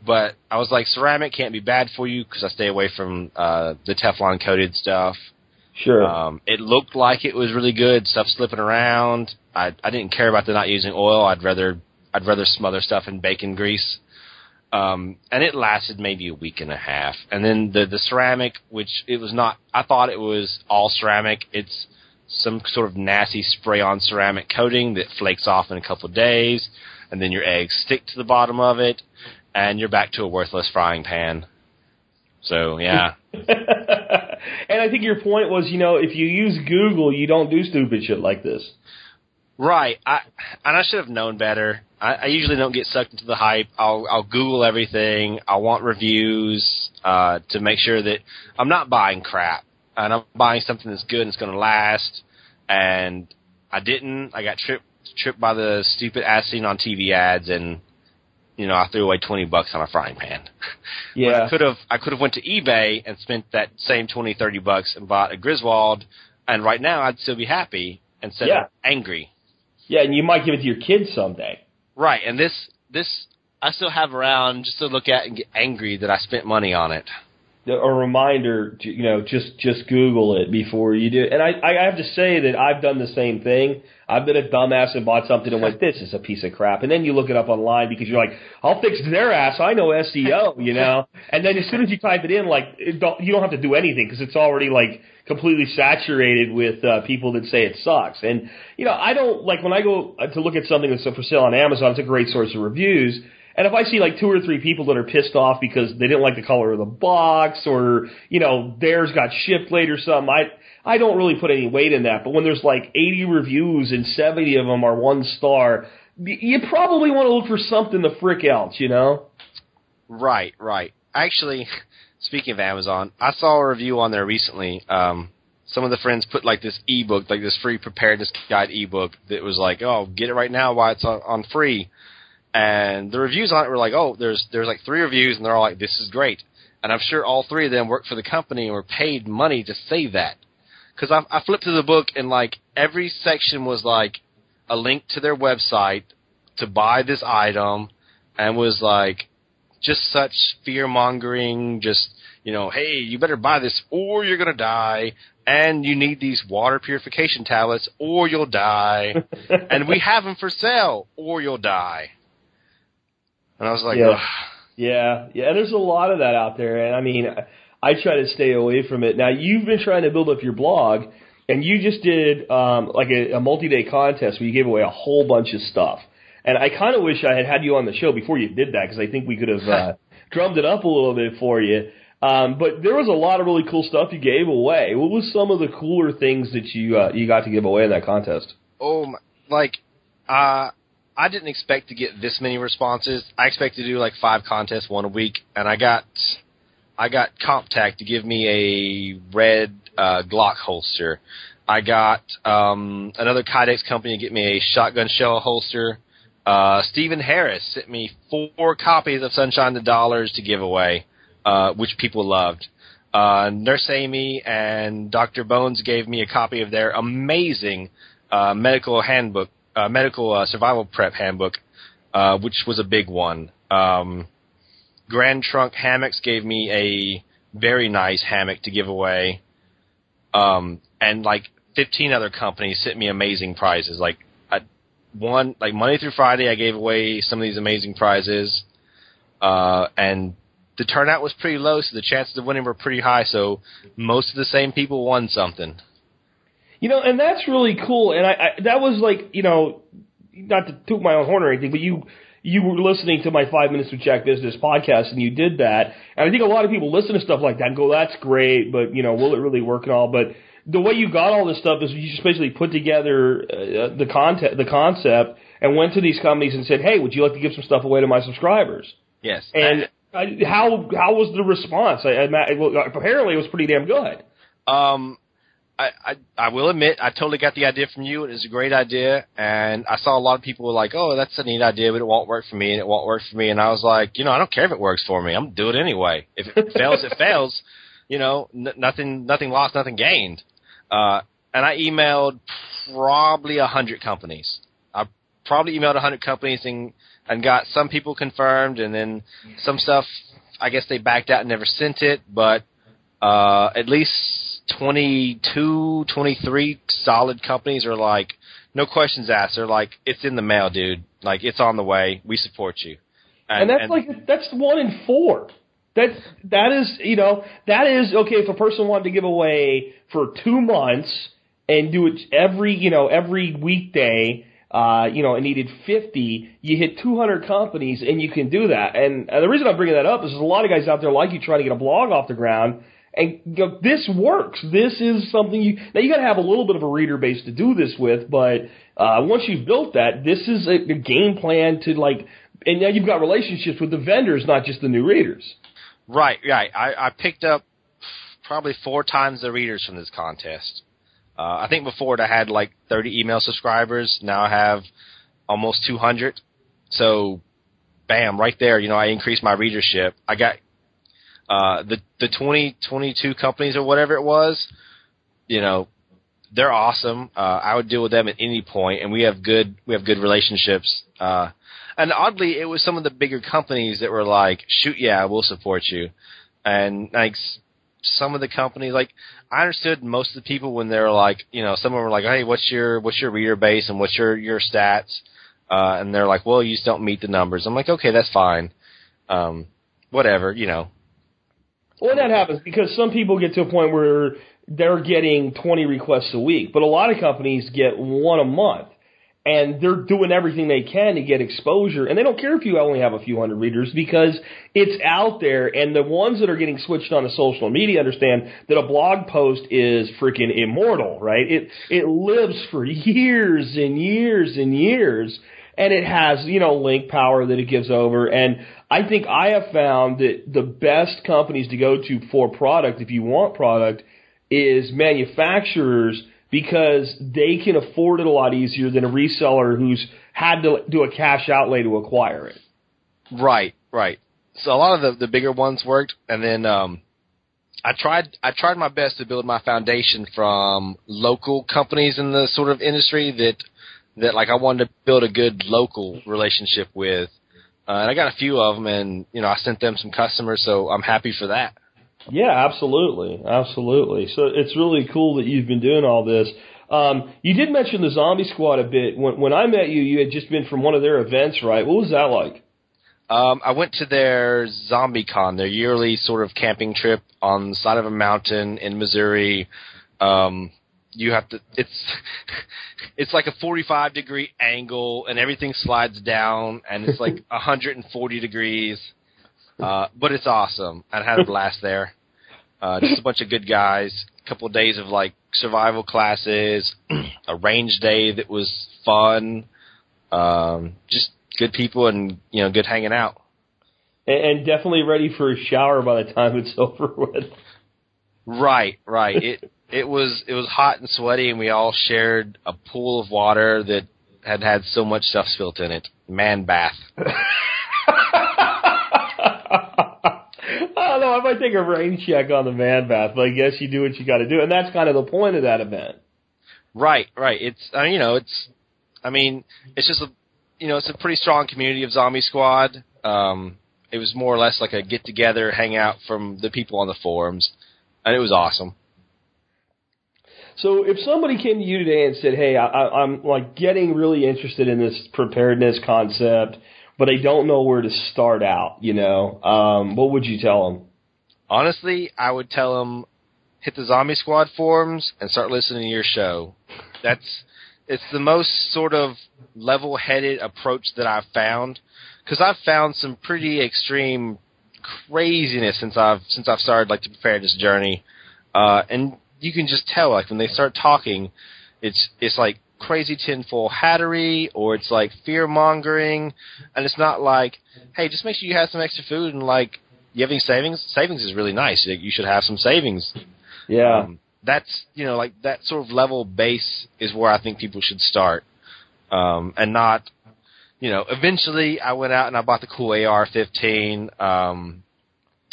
But I was like, ceramic can't be bad for you because I stay away from uh, the Teflon coated stuff. Sure. Um, it looked like it was really good. Stuff slipping around. I I didn't care about the not using oil. I'd rather I'd rather smother stuff in bacon grease. Um, and it lasted maybe a week and a half. And then the the ceramic, which it was not. I thought it was all ceramic. It's some sort of nasty spray on ceramic coating that flakes off in a couple of days, and then your eggs stick to the bottom of it, and you're back to a worthless frying pan. So yeah. and I think your point was, you know, if you use Google, you don't do stupid shit like this. Right. I and I should have known better. I, I usually don't get sucked into the hype. I'll I'll Google everything. I want reviews uh, to make sure that I'm not buying crap and I'm buying something that's good and it's going to last. And I didn't. I got tripped tripped by the stupid as seen on TV ads and. You know, I threw away twenty bucks on a frying pan. When I could have I could have went to eBay and spent that same twenty thirty bucks and bought a Griswold, and right now I'd still be happy instead Yeah. of angry. Yeah, and you might give it to your kids someday. Right, and this this I still have around just to look at and get angry that I spent money on it. A reminder to, you know just just google it before you do and i i have to say that i've done the same thing. I've been a dumbass and bought something and went this is a piece of crap and then you look it up online because you're like i'll fix their ass. I know seo you know? And then as soon as you type it in like it don't, you don't have to do anything because it's already like completely saturated with uh, people that say it sucks. And you know i don't like when i go to look at something that's for sale on amazon it's a great source of reviews and if I see like two or three people that are pissed off because they didn't like the color of the box or, you know, theirs got shipped late or something, I, I don't really put any weight in that. But when there's like 80 reviews and 70 of them are one star, you probably want to look for something to frick else, you know? Right, right. Actually, speaking of Amazon, I saw a review on there recently. Um, some of the friends put like this ebook, like this free preparedness guide ebook that was like, "Oh, get it right now while it's on, on free." And the reviews on it were like, "Oh, there's there's like three reviews, and they're all like, this is great." And I'm sure all three of them work for the company and were paid money to say that. Because I, I flipped through the book and like every section was like a link to their website to buy this item, and was like just such fear mongering, just you know, hey, you better buy this or you're gonna die, and you need these water purification tablets or you'll die, and we have them for sale or you'll die. And I was like, Yeah. Ugh. Yeah, yeah. There's a lot of that out there, and I mean, I try to stay away from it. Now, you've been trying to build up your blog, and you just did um, like a, a multi-day contest where you gave away a whole bunch of stuff. And I kind of wish I had had you on the show before you did that because I think we could have uh, drummed it up a little bit for you. Um, but there was a lot of really cool stuff you gave away. What was some of the cooler things that you uh, you got to give away in that contest? oh, my, like, uh, I didn't expect to get this many responses. I expected to do like five contests, one a week, and I got, I got CompTac to give me a red uh, Glock holster. I got um, another Kydex company to get me a shotgun shell holster. Uh, Stephen Harris sent me four copies of Sunshine the Dollars to give away, uh, which people loved. Uh, Nurse Amy and Dr. Bones gave me a copy of their amazing uh, medical handbook, uh, medical uh, survival prep handbook, uh, which was a big one. Um, Grand Trunk Hammocks gave me a very nice hammock to give away. Um, and like 15 other companies sent me amazing prizes. Like, I, one like Monday through Friday, I gave away some of these amazing prizes, uh, and the turnout was pretty low, so the chances of winning were pretty high. So most of the same people won something. You know, and that's really cool. And I, I that was like, you know, not to toot my own horn or anything, but you you were listening to my Five Minutes with Jack Business podcast, and you did that. And I think a lot of people listen to stuff like that and go, "That's great," but you know, will it really work and all? But the way you got all this stuff is you just basically put together uh, the content, the concept, and went to these companies and said, "Hey, would you like to give some stuff away to my subscribers?" Yes. And I, how how was the response? I, I, well, apparently, it was pretty damn good. Um, I, I I will admit I totally got the idea from you. It was a great idea, and I saw a lot of people were like, "Oh, that's a neat idea, but it won't work for me, and it won't work for me." And I was like, you know, I don't care if it works for me. I'm gonna do it anyway. If it fails, it fails. You know, n- nothing nothing lost, nothing gained. Uh, and I emailed probably a hundred companies. I probably emailed a hundred companies and and got some people confirmed, and then some stuff. I guess they backed out and never sent it, but uh, at least 22, 23 solid companies are like, no questions asked. They're like, it's in the mail, dude. Like, it's on the way. We support you. And, that's like that's one in four. That that is you know that is okay if a person wanted to give away for two months and do it every you know every weekday. Uh, you know, and needed 50, you hit 200 companies and you can do that. And uh, the reason I'm bringing that up is there's a lot of guys out there like you trying to get a blog off the ground and this works. This is something you now you got to have a little bit of a reader base to do this with, but uh, once you've built that, this is a, a game plan to like, and now you've got relationships with the vendors, not just the new readers. Right, right. I, I picked up probably four times the readers from this contest. Uh, I think before it I had like 30 email subscribers. Now I have almost 200. So, bam, right there. You know, I increased my readership. I got uh, the the 20, 22 companies or whatever it was. You know, they're awesome. Uh, I would deal with them at any point, and we have good we have good relationships. Uh, and oddly, it was some of the bigger companies that were like, "Shoot, yeah, we'll support you," and like some of the companies, like I understood most of the people when they were like, you know, some of them were like, "Hey, what's your what's your reader base and what's your your stats?" Uh, and they're like, "Well, you just don't meet the numbers." I'm like, "Okay, that's fine." Um, whatever, you know. Well, that happens because some people get to a point where they're getting 20 requests a week, but a lot of companies get one a month. And they're doing everything they can to get exposure, and they don't care if you only have a few hundred readers because it's out there. And the ones that are getting switched on to social media understand that a blog post is freaking immortal, right? It it lives for years and years and years, and it has you know link power that it gives over. And I think I have found that the best companies to go to for product, if you want product, is manufacturers because they can afford it a lot easier than a reseller who's had to do a cash outlay to acquire it. Right, right. So a lot of the, the bigger ones worked, and then um, I tried I tried my best to build my foundation from local companies in the sort of industry that that like I wanted to build a good local relationship with, uh, and I got a few of them, and you know I sent them some customers, so I'm happy for that. Yeah, absolutely, absolutely. So it's really cool that you've been doing all this. Um, you did mention the Zombie Squad a bit. When, when I met you, you had just been from one of their events, right? What was that like? Um, I went to their Zombie Con, their yearly sort of camping trip on the side of a mountain in Missouri. Um, you have to it's it's like a 45 degree angle and everything slides down and it's like 140 degrees uh but it's awesome. I had a blast there. Uh just a bunch of good guys. A couple of days of like survival classes a range day that was fun. Um just good people and you know good hanging out. And, and definitely ready for a shower by the time it's over with. Right right. It it was it was hot and sweaty, and we all shared a pool of water that had had so much stuff spilt in it. Man bath. I don't know. I might take a rain check on the man bath, but I guess you do what you got to do, and that's kind of the point of that event. Right, right. It's mean, you know, it's I mean, it's just a you know, it's a pretty strong community of Zombie Squad. Um, it was more or less like a get together, hang out from the people on the forums, and it was awesome. So if somebody came to you today and said, "Hey, I, I'm like getting really interested in this preparedness concept, but I don't know where to start out," you know, um, what would you tell them? Honestly, I would tell them hit the Zombie Squad forums and start listening to your show. That's it's the most sort of level-headed approach that I've found because I've found some pretty extreme craziness since I've since I've started like to prepare this journey, uh, and you can just tell like when they start talking, it's it's like crazy tinfoil hattery or it's like fear mongering, and it's not like hey just make sure you have some extra food and like you have any savings? Savings is really nice. You should have some savings. Yeah. Um, that's you know like that sort of level base is where I think people should start, um, and not you know, eventually I went out and I bought the cool AR-15. Um,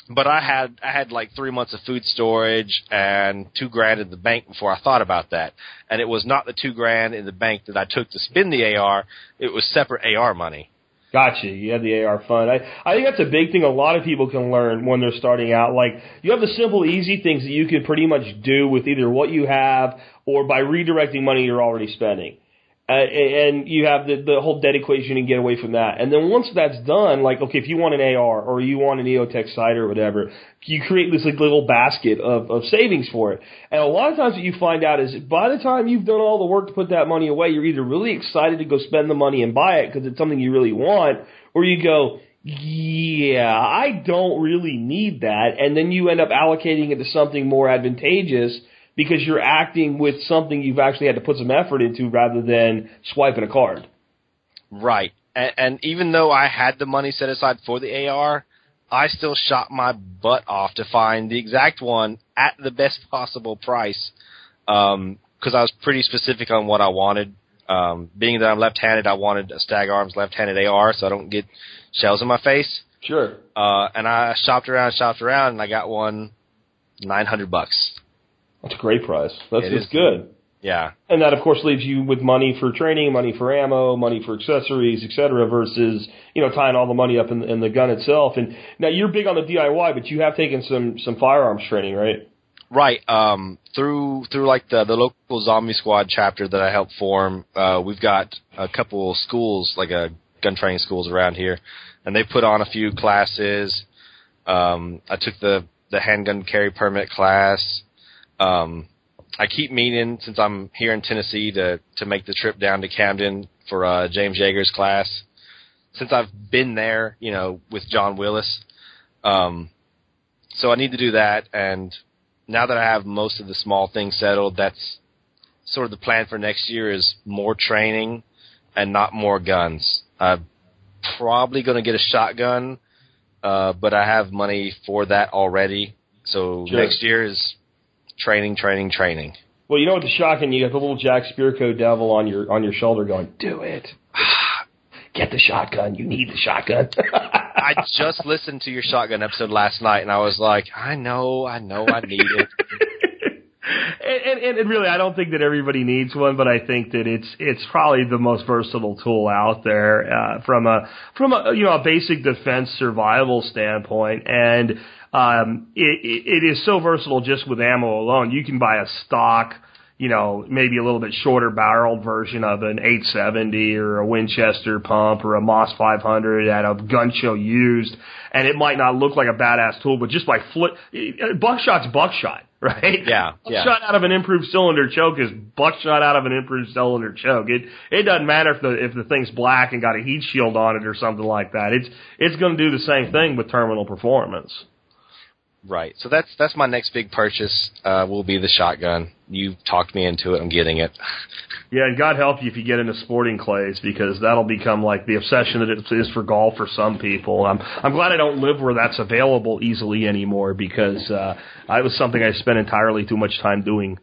but I had I had like three months of food storage and two grand in the bank before I thought about that. And it was not the two grand in the bank that I took to spend the AR. It was separate AR money. Gotcha. You had the AR fund. I, I think that's a big thing a lot of people can learn when they're starting out. Like, you have the simple, easy things that you can pretty much do with either what you have or by redirecting money you're already spending. Uh, and you have the, the whole debt equation and get away from that. And then once that's done, like, okay, if you want an AR or you want an EOTech sight or whatever, you create this like little basket of, of savings for it. And a lot of times what you find out is by the time you've done all the work to put that money away, you're either really excited to go spend the money and buy it because it's something you really want, or you go, yeah, I don't really need that. And then you end up allocating it to something more advantageous because you're acting with something you've actually had to put some effort into rather than swiping a card. Right. And, and even though I had the money set aside for the AR, I still shot my butt off to find the exact one at the best possible price. Um, cause I was pretty specific on what I wanted. Um, being that I'm left-handed, I wanted a Stag Arms left-handed AR so I don't get shells in my face. Sure. Uh, and I shopped around, shopped around, and I got one 900 bucks. That's a great price. That's just good. Yeah. And that, of course, leaves you with money for training, money for ammo, money for accessories, et cetera, versus, you know, tying all the money up in, in the gun itself. And now you're big on the DIY, but you have taken some, some firearms training, right? Right. Um, through through like the the local zombie squad chapter that I helped form, uh, we've got a couple schools, like a gun training schools around here, and they put on a few classes. Um, I took the the handgun carry permit class. Um, I keep meaning since I'm here in Tennessee to to make the trip down to Camden for uh, James Yeager's class. Since I've been there, you know, with John Willis, um, so I need to do that. And now that I have most of the small things settled, that's sort of the plan for next year is more training and not more guns. I'm probably going to get a shotgun, uh, but I have money for that already. So Sure. next year is training, training, training. Well, you know, the shotgun, you got the little Jack Spirko devil on your, on your shoulder going, do it. Get the shotgun. You need the shotgun. I just listened to your shotgun episode last night, and I was like, I know, I know, I need it. and, and, and really, I don't think that everybody needs one, but I think that it's it's probably the most versatile tool out there uh, from a from a you know a basic defense survival standpoint, and um, it, it is so versatile just with ammo alone. You can buy a stock. You know, maybe a little bit shorter barreled version of an 870 or a Winchester pump or a Moss 500 at a gun show used, and it might not look like a badass tool, but just by flip, buckshot's buckshot, right? Yeah, yeah. Buckshot out of an improved cylinder choke is buckshot out of an improved cylinder choke. It it doesn't matter if the if the thing's black and got a heat shield on it or something like that. It's it's going to do the same thing with terminal performance. Right. So that's that's my next big purchase. Uh, will be the shotgun. You talked me into it. I'm getting it. Yeah, and God help you if you get into sporting clays because that'll become like the obsession that it is for golf for some people. I'm I'm glad I don't live where that's available easily anymore because uh, I was something I spent entirely too much time doing.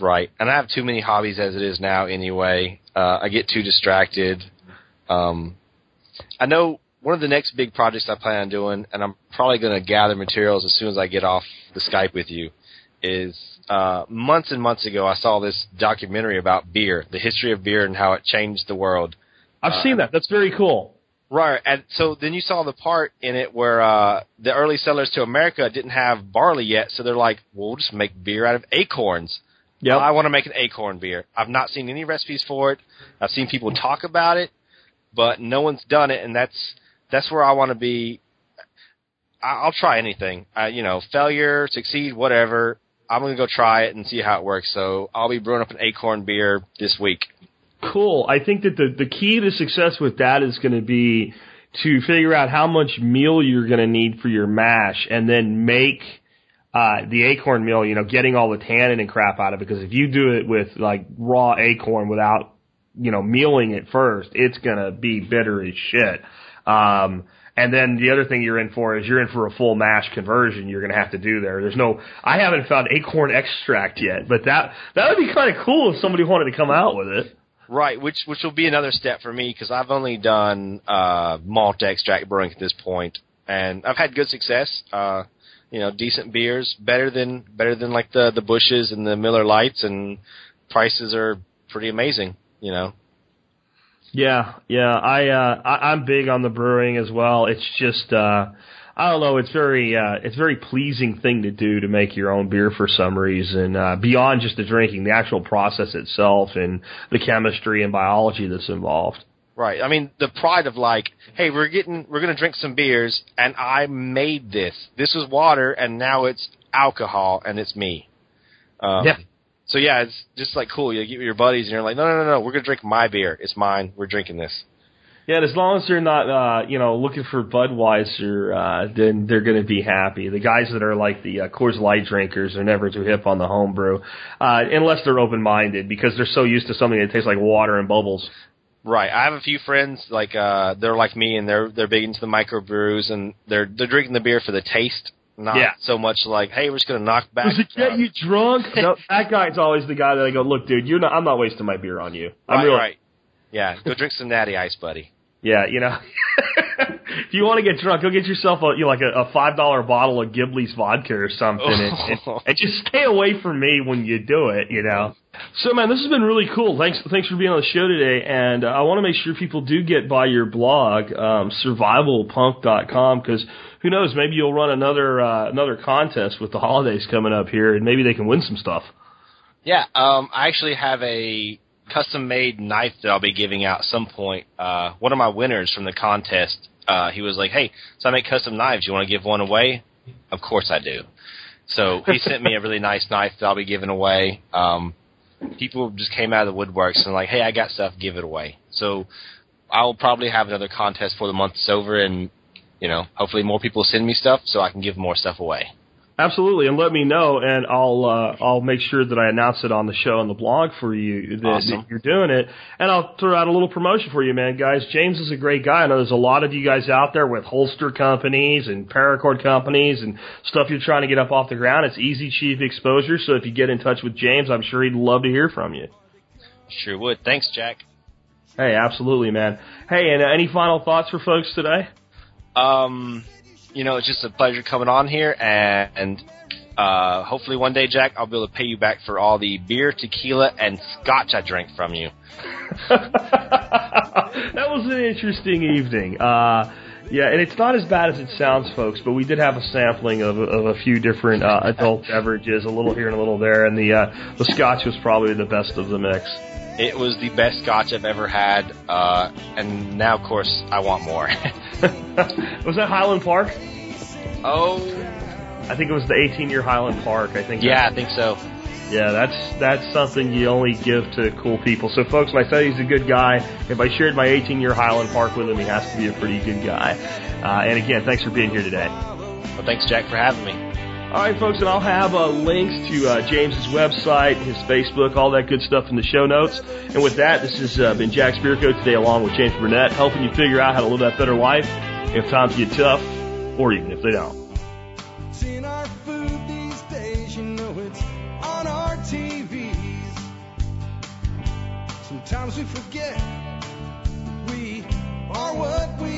Right. And I have too many hobbies as it is now anyway. Uh, I get too distracted. Um, I know one of the next big projects I plan on doing, and I'm probably going to gather materials as soon as I get off the Skype with you, is uh, months and months ago I saw this documentary about beer, the history of beer and how it changed the world. I've seen that. That's very cool. Right, and so then you saw the part in it where uh, the early settlers to America didn't have barley yet, so they're like, "Well, we'll just make beer out of acorns." Yep. I want to make an acorn beer. I've not seen any recipes for it. I've seen people talk about it, but no one's done it, and that's that's where I want to be. I- I'll try anything. Uh, you know, failure, succeed, whatever. I'm gonna go try it and see how it works. So I'll be brewing up an acorn beer this week. Cool. I think that the, the key to success with that is going to be to figure out how much meal you're going to need for your mash and then make uh, the acorn meal, you know, getting all the tannin and crap out of it. Because if you do it with like raw acorn without, you know, mealing it first, it's to be bitter as shit. Um, and then the other thing you're in for is you're in for a full mash conversion. You're going to have to do there. There's no, I haven't found acorn extract yet, but that that would be kind of cool if somebody wanted to come out with it. Right, which which will be another step for me because I've only done uh, malt extract brewing at this point, and I've had good success. Uh, you know, decent beers, better than better than like the the Busches and the Miller Lights, and prices are pretty amazing. You know, Yeah, yeah. I, uh, I I'm big on the brewing as well. It's just uh I don't know, it's very uh it's a very pleasing thing to do to make your own beer for some reason. Uh beyond just the drinking, the actual process itself and the chemistry and biology that's involved. right? I mean, the pride of like, hey, we're getting we're gonna drink some beers, and I made this. This was water, and now it's alcohol, and it's me. Um, Yeah. So yeah, it's just like cool. You get with your buddies, and you're like, no, no, no, no, we're gonna drink my beer. It's mine. We're drinking this. Yeah, and as long as they're not uh you know looking for Budweiser, uh then they're going to be happy. The guys that are like the uh, Coors Light drinkers are never too hip on the homebrew, uh unless they're open-minded because they're so used to something that tastes like water and bubbles. Right. I have a few friends like uh they're like me and they're they're big into the microbrews and they're they're drinking the beer for the taste, not Yeah. so much like, hey, we're just gonna knock back. Does it get you drunk? no, that guy's always the guy that I go, look, dude, you're not. I'm not wasting my beer on you. I'm Right, really, right. Yeah, go drink some natty ice, buddy. Yeah, you know, if you want to get drunk, go get yourself a you know, like a, a five dollar bottle of Gilbey's vodka or something, and, and, and just stay away from me when you do it. You know. So, man, this has been really cool. Thanks, thanks for being on the show today. And uh, I want to make sure people do get by your blog, um, survivalpunk.com, because who knows, maybe you'll run another uh, another contest with the holidays coming up here, and maybe they can win some stuff. Yeah, um, I actually have a custom made knife that I'll be giving out at some point. Uh, one of my winners from the contest, uh, he was like, "Hey, so I make custom knives. You want to give one away?" Of course I do. So he sent me a really nice knife that I'll be giving away. Um, people just came out of the woodworks and like, "Hey, I got stuff. Give it away." So I'll probably have another contest for the month is over, and you know, hopefully more people send me stuff so I can give more stuff away. Absolutely, and let me know, and I'll uh, I'll make sure that I announce it on the show and the blog for you that, Awesome. that you're doing it, and I'll throw out a little promotion for you, man, guys. James is a great guy. I know there's a lot of you guys out there with holster companies and paracord companies and stuff you're trying to get up off the ground. It's easy, cheap exposure. So if you get in touch with James, I'm sure he'd love to hear from you. Sure would. Thanks, Jack. Hey, absolutely, man. Hey, and uh, any final thoughts for folks today? Um, you know, it's just a pleasure coming on here, and, uh, hopefully one day, Jack, I'll be able to pay you back for all the beer, tequila, and scotch I drank from you. that was an interesting evening. Uh, yeah, and it's not as bad as it sounds, folks. But we did have a sampling of, of a few different uh, adult beverages, a little here and a little there, and the uh, the scotch was probably the best of the mix. It was the best scotch I've ever had, uh, and now, of course, I want more. was that Highland Park? oh, I think it was the 18 year Highland Park. I think. yeah, I think so. Yeah, that's that's something you only give to cool people. So, folks, say he's a good guy, if I shared my 18 year Highland Park with him, he has to be a pretty good guy. Uh, and again, thanks for being here today. Well, thanks, Jack, for having me. All right, folks, and I'll have uh, links to uh, James's website, his Facebook, all that good stuff in the show notes. And with that, this has uh, been Jack Spirko today, along with James Burnette, helping you figure out how to live that better life if times get tough, or even if they don't. It's our food these days, you know it's on our TVs. Sometimes we forget we are what we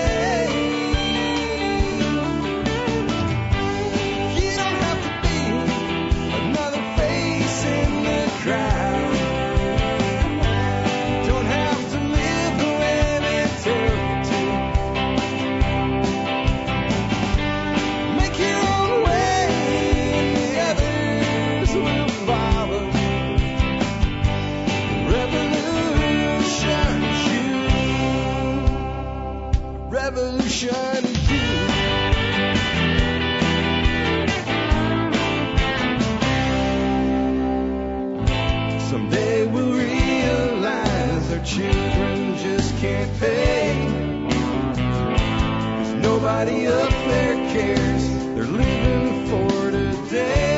Revolution Q. Someday we'll realize our children just can't pay. Nobody up there cares. They're living for today.